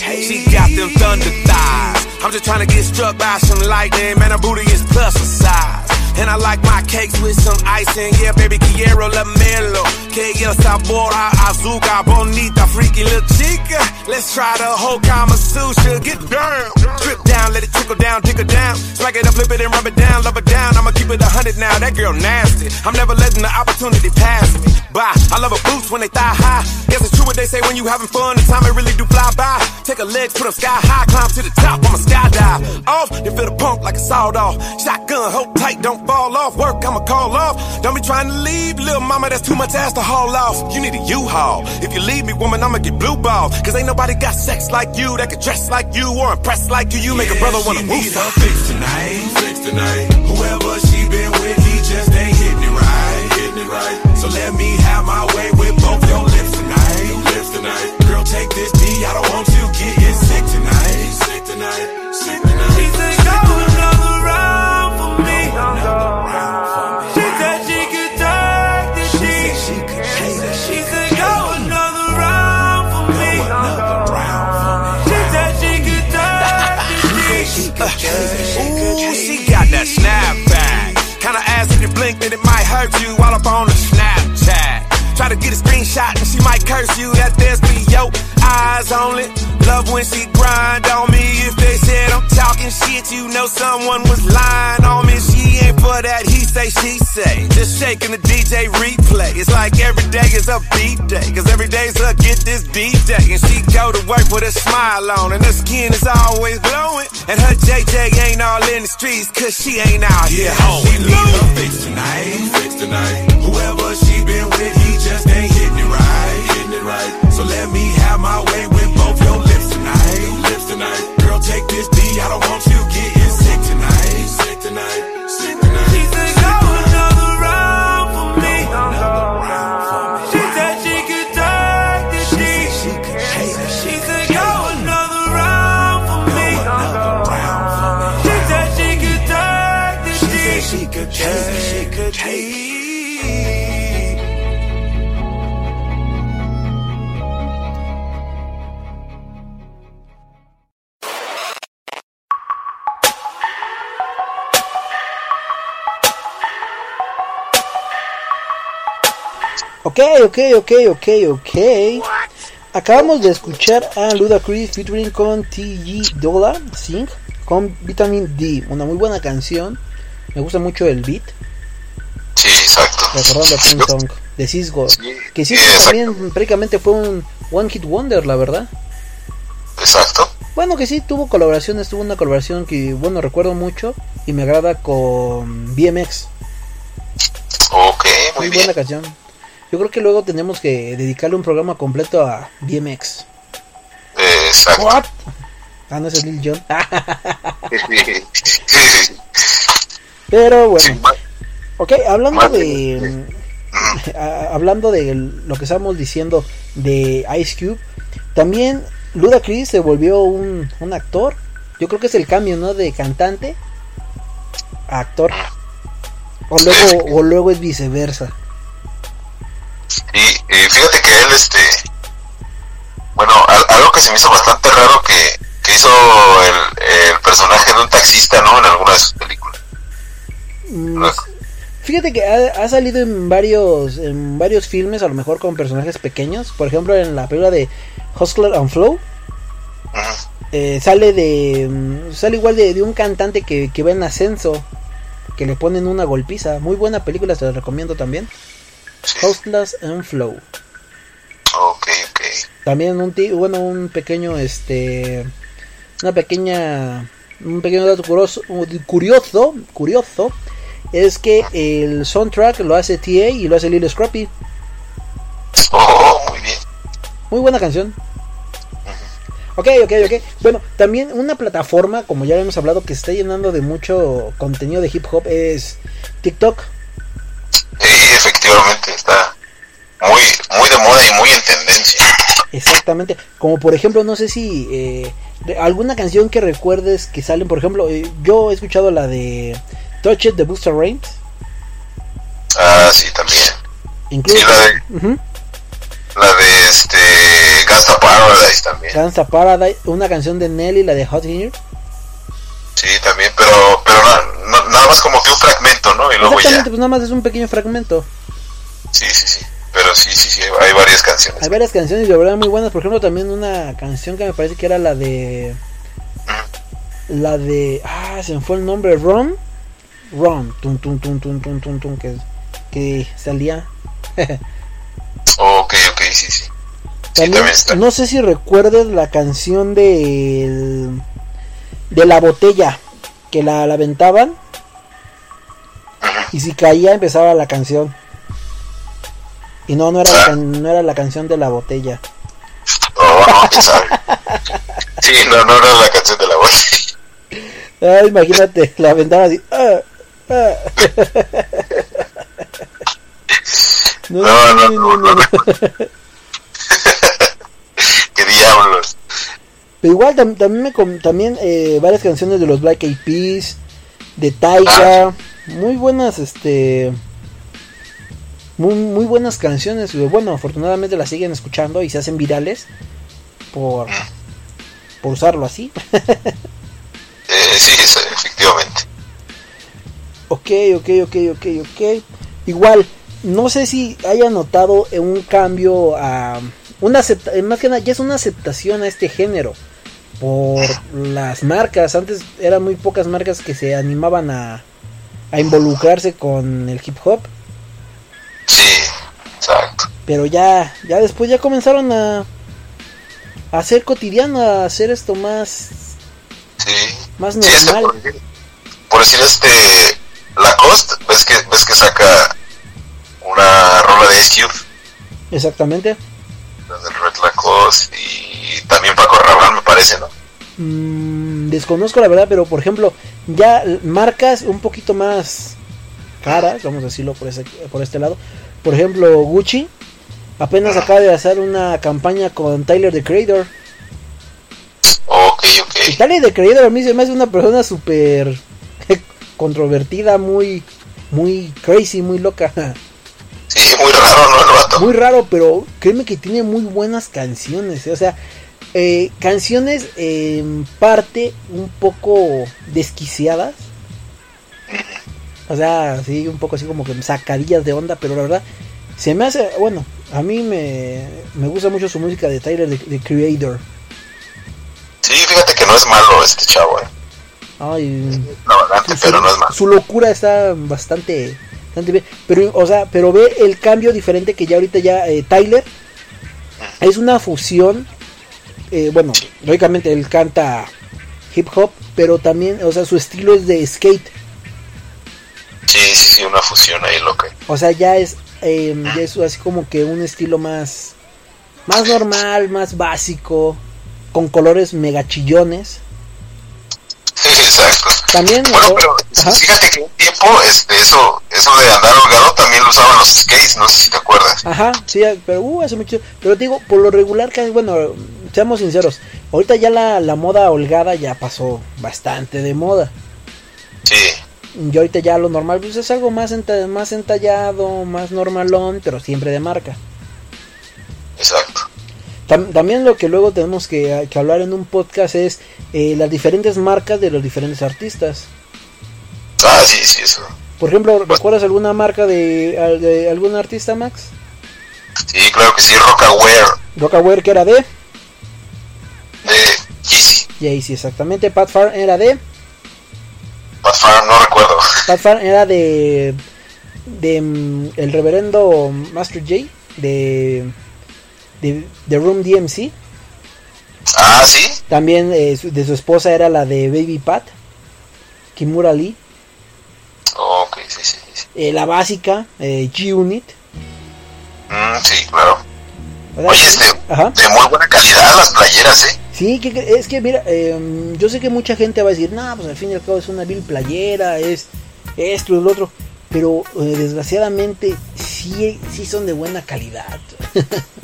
D. She got them thunder thighs. I'm just trying to get struck by some lightning. Man, her booty is plus a size. And I like my cakes with some icing. Yeah, baby, quiero la melo. Que el sabor a azúcar. Bonita, freaky little chica. Let's try the whole Kama Sutra. Get down. Drip down, let it trickle down, tickle down. Smack it up, flip it and rub it down, love it down. I'ma keep it a hundred now. That girl nasty. I'm never letting the opportunity pass me. Bye. I love her boots when they thigh high. Guess it's true what they say when you having fun. The time it really do fly by. Take a legs, put them sky high, climb to the top. I'ma skydive. Off, then feel the pump like a sawed off. Shotgun, hold tight, don't fall off. Work, I'ma call off. Don't be trying to leave, little mama. That's too much ass to haul off. You need a U-Haul. If you leave me, woman, I'ma get blue balls. Cause ain't nobody got sex like you that can dress like you or impress like you. You make a brother wanna she move. need her fix tonight, fix tonight. Whoever she been with, he just ain't hitting it right, hitting it right. So let me have my way with both your lips tonight, lips tonight. Girl, take this D, I don't want you getting sick tonight, sick tonight, sick tonight. Hurt you while up on the Snapchat. Try to get a screenshot and she might curse you. That there's be yo. Eyes only. Love when she grind on me. If they I'm talking shit, you know someone was lying on me. She ain't for that. He say, she say. Just shaking the DJ replay. It's like every day is a beat day. Cause every day's a get this beat day. And she go to work with a smile on. And her skin is always glowing. And her JJ ain't all in the streets. Cause she ain't out here home. She need a fix tonight, fix tonight. Whoever she been with, he just ain't hitting it right, hitting it right. So let me have my way this D, I don't want you getting Ok, ok, ok, ok, ok. Acabamos de escuchar a Ludacris featuring con TG Dolla Sing con Vitamin D, una muy buena canción. Me gusta mucho el beat. Sí, exacto. Recordando a King Song de Cisco. Que Cisco también prácticamente fue un One Hit Wonder, la verdad. Exacto. Bueno, que sí, tuvo colaboraciones, tuvo una colaboración que, bueno, recuerdo mucho y me agrada con BMX. Ok, muy buena canción. Yo creo que luego tenemos que dedicarle un programa completo a BMX. Exacto. What? Ah, no es el Lil Jon. Pero bueno. Ok, hablando de. a- hablando de lo que estábamos diciendo de Ice Cube, también Ludacris se volvió un, un actor. Yo creo que es el cambio, ¿no? De cantante a actor. O luego, o luego es viceversa. Y, y fíjate que él, este, bueno, al- algo que se me hizo bastante raro que, que hizo el, el personaje de un taxista, ¿no? En alguna de sus películas. Mm, Fíjate que ha, ha salido en varios en varios filmes, a lo mejor con personajes pequeños. Por ejemplo, en la película de Hustler and Flow. eh, sale de mm, sale igual de, de un cantante que, que va en ascenso que le ponen una golpiza muy buena película se la recomiendo también Hustlers and Flow Ok, ok. también un bueno un pequeño este una pequeña un pequeño dato curioso curioso curioso es que el soundtrack lo hace TA y lo hace Lil Scrappy Oh, muy bien. muy buena canción Ok, ok, ok. Bueno, también una plataforma, como ya hemos hablado, que se está llenando de mucho contenido de hip hop es TikTok. Sí, efectivamente, está muy, muy de moda y muy en tendencia. Exactamente. Como por ejemplo, no sé si eh, alguna canción que recuerdes que salen, por ejemplo, eh, yo he escuchado la de Touch It de Busta Rhymes. Ah, sí, también. Incluso Sí, la de, Ujú. la de este, Gangsta Paradise también. Gangsta Paradise, una canción de Nelly, la de Hot Here. Sí, también, pero, pero na- na- nada más como que un fragmento, ¿no? Y luego ya. Exactamente, pues nada más es un pequeño fragmento. Sí, sí, sí. Pero sí, sí, sí, hay varias canciones. Hay varias canciones de verdad muy buenas. Por ejemplo, también una canción que me parece que era la de. La de. Ah, se me fue el nombre. Rom. Rom. Tum, tum, tum, tum, tum, tum, tum. Que, que salía. Ok, ok, sí, sí. También, no sé si recuerdes la canción de. De la botella. Que la, la aventaban. Y si caía, empezaba la canción. Y no, no era, la, can- no era la canción de la botella. No, sabe. Sí, no, no era la canción de la voz. Ah, imagínate, la aventaba así. ah, ah. No, No, no, no, no, no. ¿Qué diablos? Pero igual tam- también me también eh, varias canciones de los Black Eyed Peas, de Taiga, muy buenas este muy, muy buenas canciones, bueno, afortunadamente las siguen escuchando y se hacen virales por por usarlo así. Eh, sí, efectivamente. Ok, ok, ok, ok, ok. Igual, no sé si haya notado un cambio a, una acepta- más que nada ya es una aceptación a este género por las marcas. Antes eran muy pocas marcas que se animaban a, a involucrarse con el hip hop. Exacto. Pero ya, ya después ya comenzaron a, a hacer cotidiano, a hacer esto más, más Sí, es que normal. por, decir- por decir este Lacoste, ves que ves que saca una rola de Ice Cube, Exactamente. la del Red Lacoste y parece, ¿no? Mm, desconozco la verdad, pero por ejemplo, ya marcas un poquito más caras, vamos a decirlo por, ese, por este lado. Por ejemplo, Gucci apenas acaba de hacer una campaña con Tyler the Creator. Ok, ok. Y Tyler the Creator a mí se me hace una persona súper controvertida, muy, muy crazy, muy loca. Sí, muy raro, ¿no? El vato. Muy raro, pero créeme que tiene muy buenas canciones. eh, O sea, eh, canciones en parte un poco desquiciadas. O sea, sí, un poco así como que sacadillas de onda, pero la verdad se me hace, bueno, a mí me, me gusta mucho su música de Tyler, the Creator. Sí, fíjate que no es malo este chavo, eh. Ay, Extravagante, pero no es malo. su locura está bastante, bastante bien. Pero, o sea, pero ve el cambio diferente que ya ahorita ya eh, Tyler es una fusión. Eh, bueno, lógicamente él canta hip hop, pero también, o sea, su estilo es de skate. Sí, sí, sí, una fusión ahí loca. O sea, ya es, eh, ya es así como que un estilo más, más normal, más básico, con colores mega chillones. Exacto. También, Bueno, o- pero ajá. fíjate que un tiempo este, eso, eso de andar holgado también lo usaban los skates, no sé si te acuerdas. Ajá, sí, pero uh, hace mucho. Pero te digo, por lo regular, casi, bueno, seamos sinceros, ahorita ya la, la moda holgada ya pasó bastante de moda. Sí. Y ahorita ya lo normal pues es algo más, enta- más entallado, más normalón, pero siempre de marca. Exacto. Tam- también lo que luego tenemos que, que hablar en un podcast es eh, las diferentes marcas de los diferentes artistas. Ah, sí, sí, eso. Por ejemplo, ¿recuerdas alguna marca de, al- de algún artista, Max? Sí, claro que sí, Rockaware. Rockaware que era de De. Jay-Z, exactamente. Pat Farm era de Pat Farm, no recuerdo. Pat Farm era de de mm, el reverendo Master J de de, de Room DMC. Ah, sí. También eh, de su esposa era la de Baby Pat, Kimura Lee. Ok, sí, sí. sí. Eh, la básica, eh, G-Unit. Mm, sí, claro. Oye, este, de muy buena calidad las playeras, ¿eh? Sí, que, es que mira, eh, yo sé que mucha gente va a decir, no, pues al fin y al cabo es una vil playera, es esto y lo otro. Pero eh, desgraciadamente sí, sí son de buena calidad.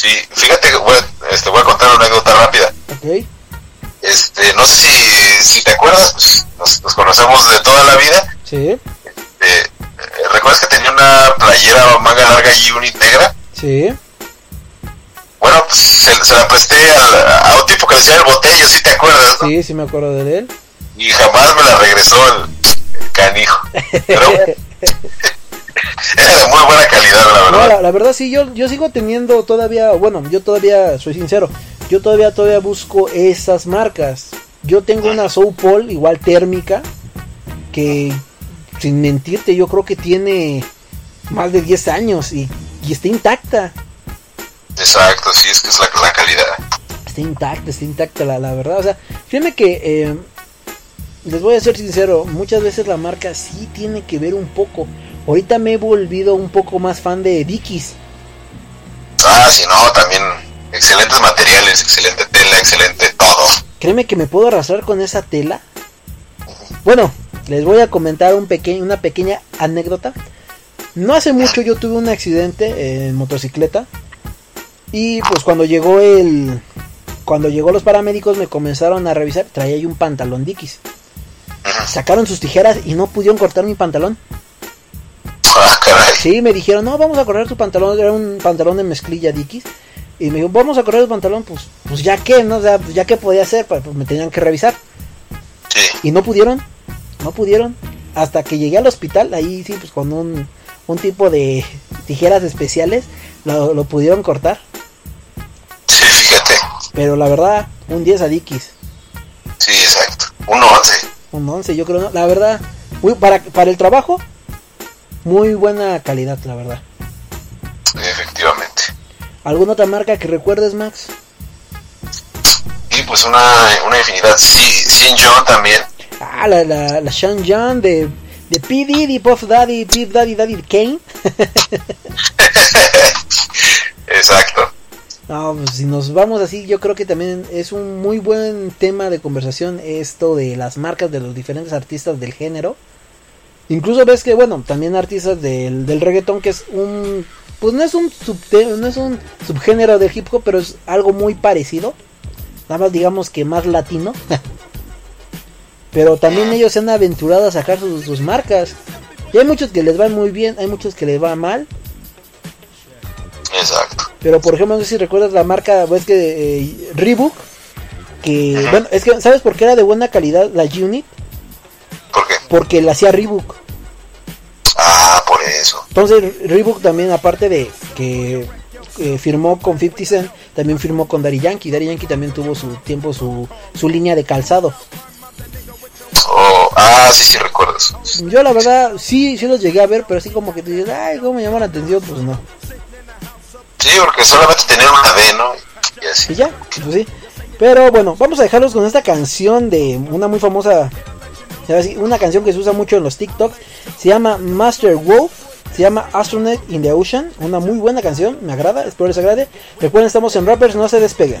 Sí, fíjate que voy, a- este, voy a contar una anécdota rápida. ¿Ok? Este, no sé si, si te acuerdas, pues, nos, nos conocemos de toda la vida. Sí, Eh, eh, ¿Recuerdas que tenía una playera manga larga y unit negra? sí. Bueno, pues se, se la presté al- a un tipo que le decía el botello, si te acuerdas, ¿no? Sí, sí me acuerdo de él. Y jamás me la regresó el, el canijo. Pero bueno, de muy buena calidad, la No, verdad. la, la verdad sí, yo, yo sigo teniendo todavía, bueno, yo todavía, soy sincero, yo todavía todavía busco esas marcas. Yo tengo una Soul Paul, igual térmica, que sin mentirte yo creo que tiene más de 10 años y, y está intacta. Exacto, sí, es que es la, la calidad. Está intacta, está intacta la, la verdad. O sea, fíjate que eh, les voy a ser sincero, muchas veces la marca sí tiene que ver un poco. Ahorita me he volvido un poco más fan de Dickies. Ah, sí, no, también excelentes materiales, excelente tela, excelente todo. Créeme que me puedo arrastrar con esa tela. Bueno, les voy a comentar un pequeño, una pequeña anécdota. No hace mucho yo tuve un accidente en motocicleta. Y pues cuando llegó el. Cuando llegó los paramédicos me comenzaron a revisar. Traía yo un pantalón Dickies. Sacaron sus tijeras y no pudieron cortar mi pantalón. Sí, me dijeron, no, vamos a correr tu pantalón. Era un pantalón de mezclilla Dickies. Y me dijo, vamos a correr el pantalón. Pues, pues ya que, ¿no? O sea, pues, ya que podía hacer, pues me tenían que revisar. Y no pudieron, no pudieron. Hasta que llegué al hospital, ahí sí, pues con un, un tipo de tijeras especiales, lo, lo pudieron cortar. Pero la verdad, un 10 a Dickies. Sí, exacto. Un 11. Un 11, yo creo. ¿no? La verdad, muy, para, para el trabajo, muy buena calidad, la verdad. Efectivamente. ¿Alguna otra marca que recuerdes, Max? Y pues una, una infinidad. Sí, Sin John también. Ah, la, la, la Sean John de, de P. Diddy, Puff Daddy, P. Daddy, Daddy Kane. Exacto. No, pues si nos vamos así, yo creo que también es un muy buen tema de conversación esto de las marcas de los diferentes artistas del género. Incluso ves que, bueno, también artistas del, del reggaetón, que es un... Pues no es un, no es un subgénero del hip hop, pero es algo muy parecido. Nada más digamos que más latino. pero también ellos se han aventurado a sacar sus, sus marcas. Y hay muchos que les van muy bien, hay muchos que les va mal. Exacto. Pero por ejemplo, no sé si recuerdas la marca, ves que eh, Reebok, que bueno, es que ¿sabes por qué era de buena calidad la Unit? ¿Por qué? Porque la hacía Reebok. Ah, por eso. Entonces Reebok también aparte de que eh, firmó con 50 Cent, también firmó con Daddy Yankee. Daddy Yankee también tuvo su tiempo su, su línea de calzado. Oh, ah, sí, sí, recuerdo eso. Yo la verdad sí, sí los llegué a ver, pero así como que te dices, ay, ¿cómo me llama la atención? Pues no. Sí, porque solamente tener una D, ¿no? Y así. Y ya, pues sí. Pero bueno, vamos a dejarlos con esta canción de una muy famosa, una canción que se usa mucho en los TikToks. Se llama Master Wolf, se llama Astronaut in the Ocean. Una muy buena canción, me agrada, espero les agrade. Recuerden, estamos en Rappers, no se despeguen.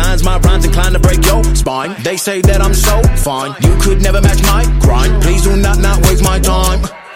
My rhymes inclined to break your spine. They say that I'm so fine, you could never match my grind. Please do not not waste my time.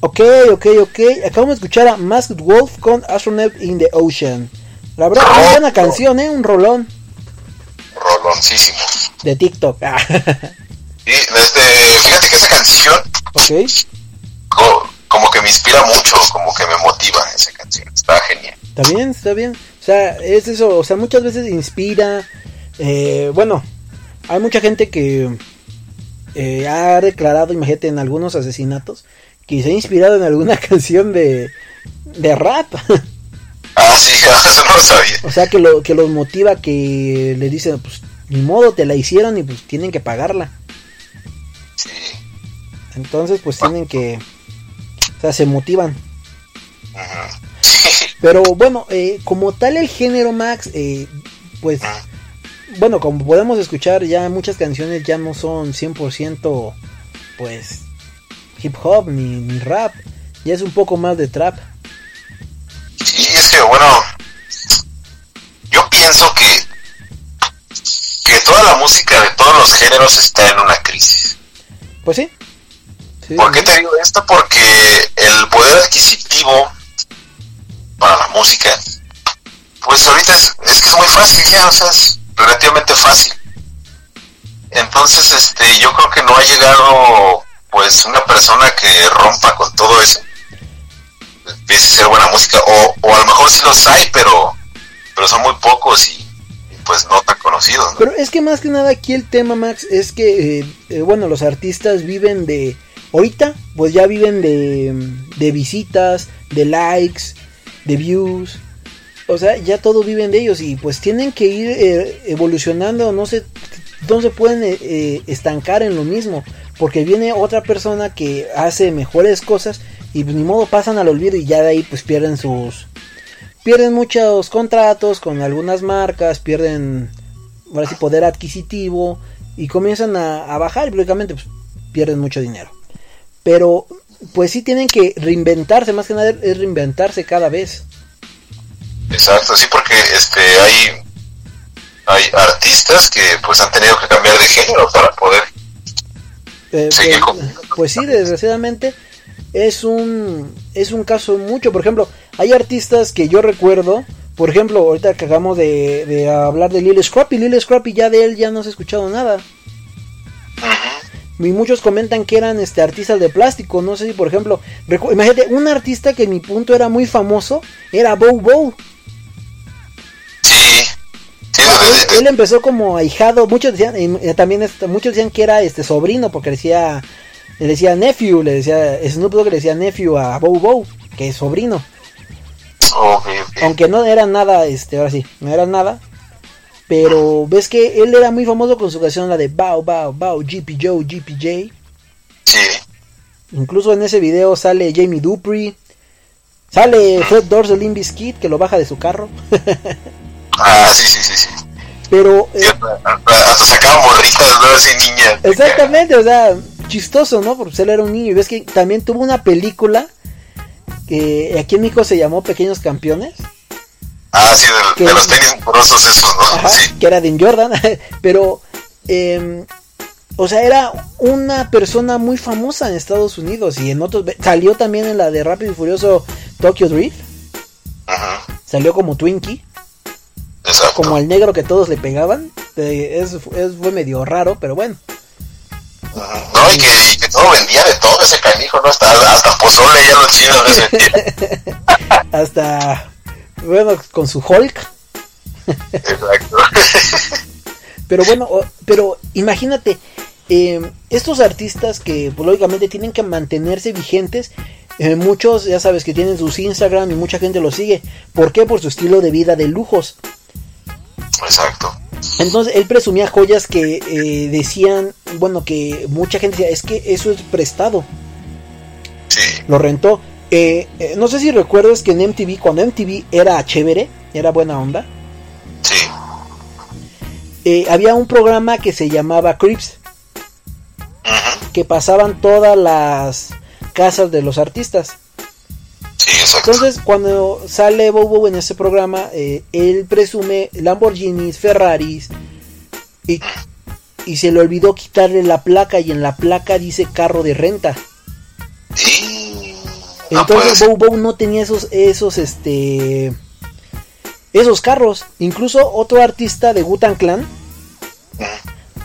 Ok, ok, ok. Acabamos de escuchar a Masked Wolf con Astronaut in the Ocean. La verdad, muy buena canción, ¿eh? Un rolón Roloncísimo. de TikTok. Ah, Y desde, fíjate que esa canción ok. co- como que me inspira mucho, como que me motiva esa canción. Está genial. Está bien, está bien. O sea, es eso. O sea, muchas veces inspira. eh, bueno, hay mucha gente que eh, ha declarado, imagínate, en algunos asesinatos, ha inspirado en alguna canción de, de rap. Ah, sí, eso no lo sabía. O sea, que, lo, que los motiva, que le dicen, pues, ni modo, te la hicieron y pues tienen que pagarla. Entonces, pues tienen que... O sea, se motivan. Pero bueno, eh, como tal el género Max, eh, pues, bueno, como podemos escuchar ya muchas canciones ya no son 100% pues hip hop ni, ni rap, ya es un poco más de trap. Sí, es que bueno, yo pienso que que toda la música de todos los géneros está en una crisis. Pues sí. Sí, ¿Por qué te digo esto? Porque el poder adquisitivo para la música, pues ahorita es, es que es muy fácil ya, o sea, es relativamente fácil. Entonces, este, yo creo que no ha llegado, pues, una persona que rompa con todo eso. Empiece a hacer buena música, o, o a lo mejor sí los hay, pero, pero son muy pocos y, pues no tan conocidos. ¿no? Pero es que más que nada aquí el tema, Max, es que, eh, eh, bueno, los artistas viven de... Ahorita, pues ya viven de, de visitas, de likes, de views. O sea, ya todos viven de ellos y pues tienen que ir eh, evolucionando, no se, no se pueden eh, eh, estancar en lo mismo, porque viene otra persona que hace mejores cosas y pues, ni modo pasan al olvido y ya de ahí pues pierden sus... Pierden muchos contratos con algunas marcas, pierden ahora sí, poder adquisitivo y comienzan a, a bajar y prácticamente pues, pierden mucho dinero. Pero pues sí tienen que reinventarse, más que nada es reinventarse cada vez. Exacto, sí, porque este hay hay artistas que pues han tenido que cambiar de género para poder Eh, pues, pues sí, desgraciadamente es un es un caso mucho. Por ejemplo, hay artistas que yo recuerdo, por ejemplo, ahorita que acabamos de, de hablar de Lil Scrappy, Lil Scrappy ya de él ya no se ha escuchado nada. Y muchos comentan que eran este artistas de plástico, no sé si por ejemplo, imagínate, un artista que en mi punto era muy famoso, era Bow Bow. Él, él empezó como ahijado, muchos decían, eh, también este, muchos decían que era este sobrino, porque decía, le decía nephew, le decía, Snoop Dogg le decía nephew a Bow Bow, que es sobrino. Aunque no era nada, este, ahora sí, no era nada. Pero ves que él era muy famoso con su canción, la de Bow Bow Bow, GP Joe, GPJ. Incluso en ese video sale Jamie Dupree. Sale Fred Limp Bizkit que lo baja de su carro. Ah, sí, sí, sí, sí. Pero eh, Hasta sacaba morritas, ¿no? Así niñas. exactamente, o sea, chistoso, ¿no? Porque él era un niño. Y ves que también tuvo una película que aquí en México se llamó Pequeños Campeones. Ah, sí, de, Que- de los tenis porosos esos, ¿no? Ajá, que era de Jordan, pero, eh, o sea, era una persona muy famosa en Estados Unidos y en otros, salió también en la de Rápido y Furioso Tokyo Drift, salió como Twinkie, como el negro que todos le pegaban, es, es- fue medio raro, pero bueno. No, y que, y que todo vendía de todo ese canijo, ¿no? Hasta, hasta pozole ya los chinos les vendían. Hasta, bueno, con su Hulk. Exacto. Pero bueno, pero imagínate, eh, estos artistas que pues, lógicamente tienen que mantenerse vigentes, eh, muchos ya sabes que tienen sus Instagram y mucha gente los sigue. ¿Por qué? Por su estilo de vida de lujos. Exacto. Entonces él presumía joyas que eh, decían, bueno, que mucha gente decía, es que eso es prestado. Lo rentó. Eh, eh, no sé si recuerdas que en MTV, cuando MTV era chévere, era buena onda. eh, había un programa que se llamaba Crips. Que pasaban todas las casas de los artistas. Entonces, cuando sale Bobo en ese programa, eh, él presume Lamborghinis, Ferraris, y, y se le olvidó quitarle la placa, y en la placa dice carro de renta. Entonces Bow Bow no tenía esos, esos, este, esos carros. Incluso otro artista de Gutan Clan,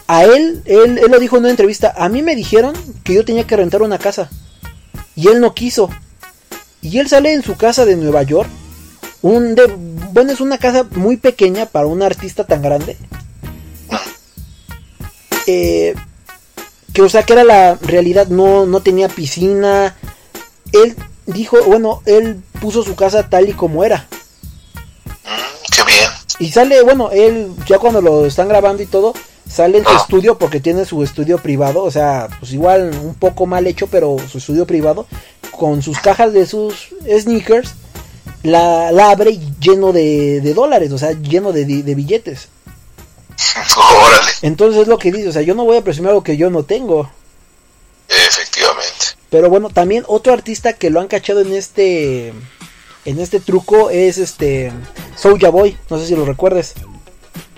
a él, él, él lo dijo en una entrevista, a mí me dijeron que yo tenía que rentar una casa. Y él no quiso. Y él sale en su casa de Nueva York. Un de, bueno, es una casa muy pequeña para un artista tan grande. Eh, que o sea que era la realidad, no, no tenía piscina. Él dijo, bueno, él puso su casa tal y como era. Qué bien. Y sale, bueno, él ya cuando lo están grabando y todo, sale en su estudio porque tiene su estudio privado, o sea, pues igual un poco mal hecho, pero su estudio privado, con sus cajas de sus sneakers, la, la abre lleno de, de dólares, o sea, lleno de, de- billetes. Órale, Entonces es lo que dice, o sea, yo no voy a presumir algo que yo no tengo. efectivamente. Pero bueno, también otro artista que lo han cachado en este en este truco es este Soulja Boy, no sé si lo recuerdes.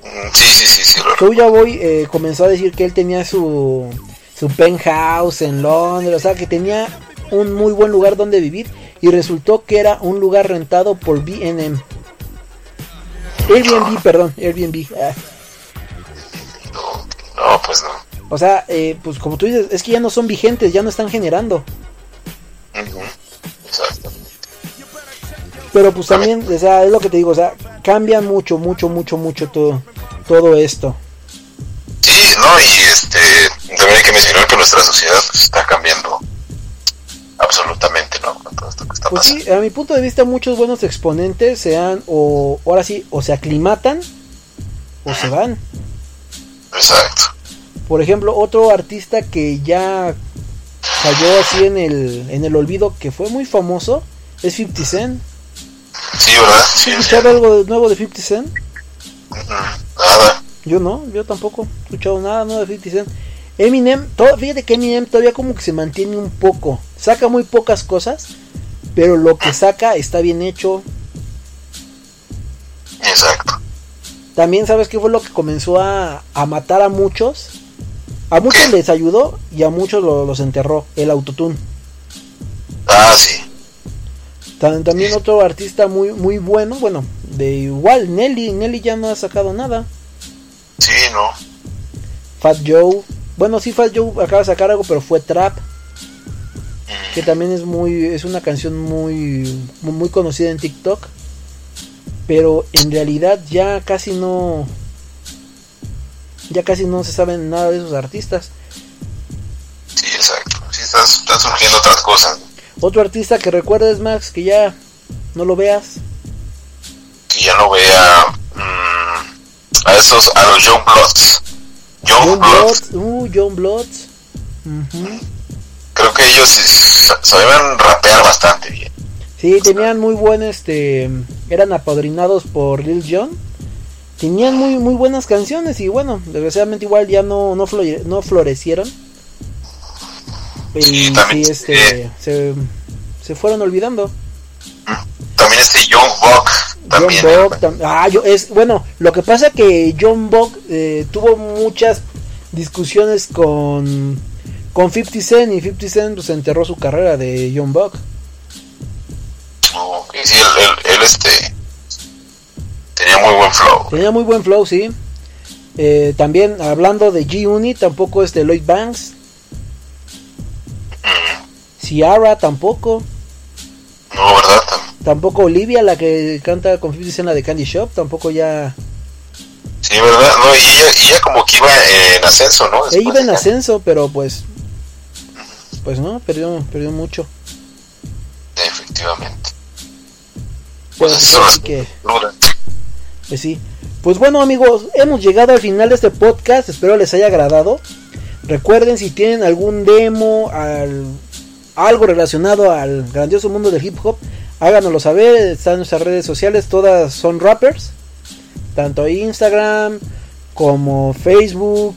Mm, Sí, sí, sí, sí. lo- Soulja Boy eh, comenzó a decir que él tenía su su penthouse en Londres, o sea, que tenía un muy buen lugar donde vivir y resultó que era un lugar rentado por B&M. Airbnb, perdón, Airbnb. ah. No, pues no. O sea, eh, pues como tú dices, es que ya no son vigentes, ya no están generando. Exacto. Pero pues también, o sea, es lo que te digo, o sea, cambia mucho, mucho, mucho, mucho todo, todo esto. Sí, no, y este, también hay que mencionar que nuestra sociedad pues, está cambiando absolutamente, ¿no? Con todo esto que está Pues pasando. sí, a mi punto de vista muchos buenos exponentes se han, o ahora sí, o se aclimatan o se van. Exacto. Por ejemplo, otro artista que ya cayó así en el, en el olvido, que fue muy famoso, es 50 Cent. Sí, ¿verdad? ¿Has Sí, escuchado algo nuevo de 50 Cent? nada. Yo no, yo tampoco he escuchado nada nuevo de 50 Cent. Eminem, todo, fíjate que Eminem todavía como que se mantiene un poco. Saca muy pocas cosas, pero lo que saca está bien hecho. Exacto. También sabes qué fue lo que comenzó a, a matar a muchos. A muchos les ayudó y a muchos lo- los enterró. El autotune. Ah, sí. Tam- También otro artista muy muy bueno, bueno, de igual, Nelly. Nelly ya no ha sacado nada. Sí, no. Fat Joe. Bueno, sí, Fat Joe acaba de sacar algo, pero fue Trap. Que también es muy. Es una canción muy. Muy, conocida en TikTok. Pero en realidad ya casi no. Ya casi no se sabe nada de esos artistas. Sí, exacto. Sí, están, están surgiendo otras cosas. Otro artista que recuerdes, Max, que ya no lo veas. Que ya no vea mm, a esos, a los Young Bloods. Young John Bloods. Bloods. Uh, John Bloods. Ujú. Creo que ellos sabían rapear bastante bien. Sí, tenían muy buen este. Eran apadrinados por Lil Jon. Tenían muy muy buenas canciones y bueno, desgraciadamente igual ya no no, flore- no florecieron. Y sí, este se, se fueron olvidando. También este Young Buck. También. John Bog tam- ah, yo es bueno, lo que pasa que John Bog eh, tuvo muchas discusiones con con 50 Cent y 50 Cent pues, enterró su carrera de John Bog. Ok, sí, él, él- él, este. Tenía muy buen flow. Tenía muy buen flow, sí. Eh, también hablando de G-Unit, tampoco este Lloyd Banks. Ciara tampoco. No, ¿verdad? Tampoco Olivia, la que canta con 50 Cent la de Candy Shop, tampoco ya. Sí, ¿verdad? No, y ella, y ella como que iba en ascenso, ¿no? Ella iba en ascenso, pero pues. Pues no, perdió, perdió mucho. Efectivamente. Pues, las así que, pues sí. Pues bueno amigos, hemos llegado al final de este podcast, espero les haya agradado. Recuerden si tienen algún demo, al, algo relacionado al grandioso mundo del hip hop, háganoslo saber, están en nuestras redes sociales, todas son rappers, tanto Instagram como Facebook,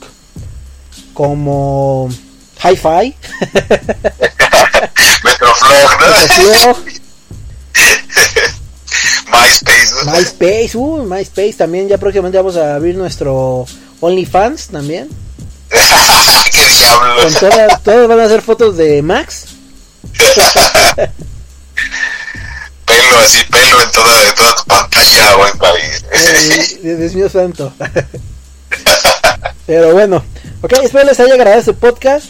como Hi-Fi, Metroflog, Metroflog, MySpace, ¿no? MySpace, uh, MySpace también, ya próximamente vamos a abrir nuestro OnlyFans también. ¡Qué diablo! Con todas, todas van a ser fotos de Max. Pelo así, pelo en toda, en toda tu pantalla, buen país. Eh, Dios mío santo. Pero bueno, ok, espero les haya agradado este podcast.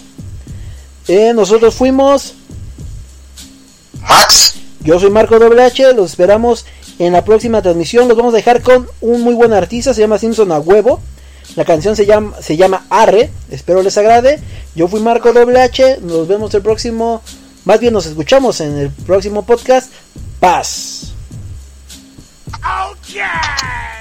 Eh, nosotros fuimos Max. Yo soy Marco WH, los esperamos en la próxima transmisión. Los vamos a dejar con un muy buen artista, se llama Simpson a huevo. La canción se llama, se llama Arre, espero les agrade. Yo fui Marco WH, nos vemos el próximo, más bien nos escuchamos en el próximo podcast. Paz. Es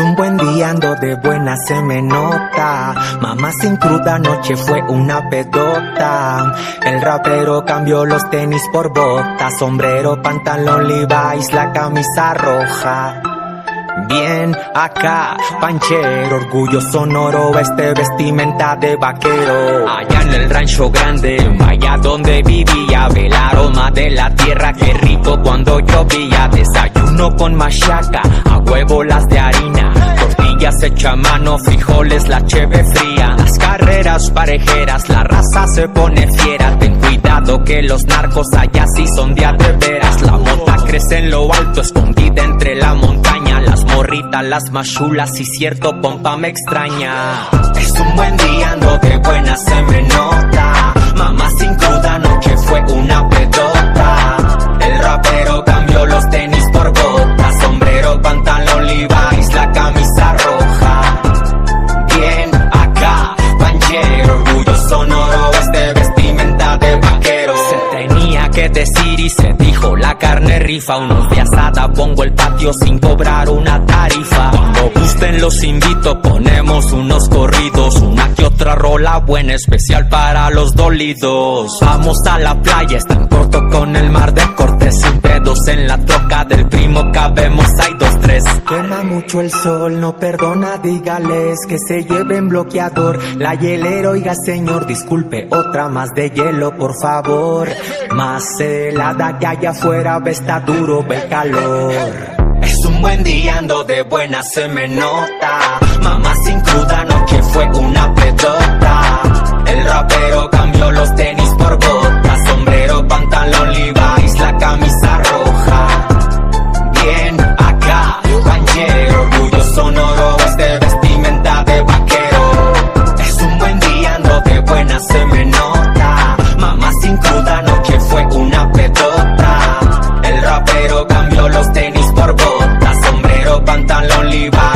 un buen ando de buena se me nota. Mamá sin cruda noche fue una pedota. El rapero cambió los tenis por botas, sombrero, pantalón Levi's, la camisa roja. Bien, acá, panchero, orgullo sonoro, este vestimenta de vaquero. Allá en el rancho grande, allá donde vivía, ve el aroma de la tierra, qué rico cuando llovía. Desayuno con machaca, a huevo las de harina, tortillas hecha a mano, frijoles, la cheve fría. Las carreras parejeras, la raza se pone fiera, ten cuidado que los narcos allá sí son de veras. La mota crece en lo alto, escondida entre la montaña, las morritas, las machulas y cierto pompa me extraña. Es un buen día, ando de buena, se me nota. Mamá sin cruda, noche fue una pedota. Carne rifa, unos asada, pongo el patio sin cobrar una tarifa. Cuando gusten los invito, ponemos unos corridos, una que otra rola buena, especial para los dolidos. Vamos a la playa, es tan corto con el mar de cortes, sin pedos en la troca del primo, cabemos, hay dos, tres. Quema mucho el sol, no perdona, dígales que se lleven bloqueador. La hielera, oiga señor, disculpe, otra más de hielo, por favor. Más helada que allá afuera, está duro ve el calor. Es un buen día, ando de buena, se me nota. Mamá sin cruda, no que fue una pedota. El rapero cambió los tenis por botas, sombrero, pantalón, Levi's, la camisa Bali,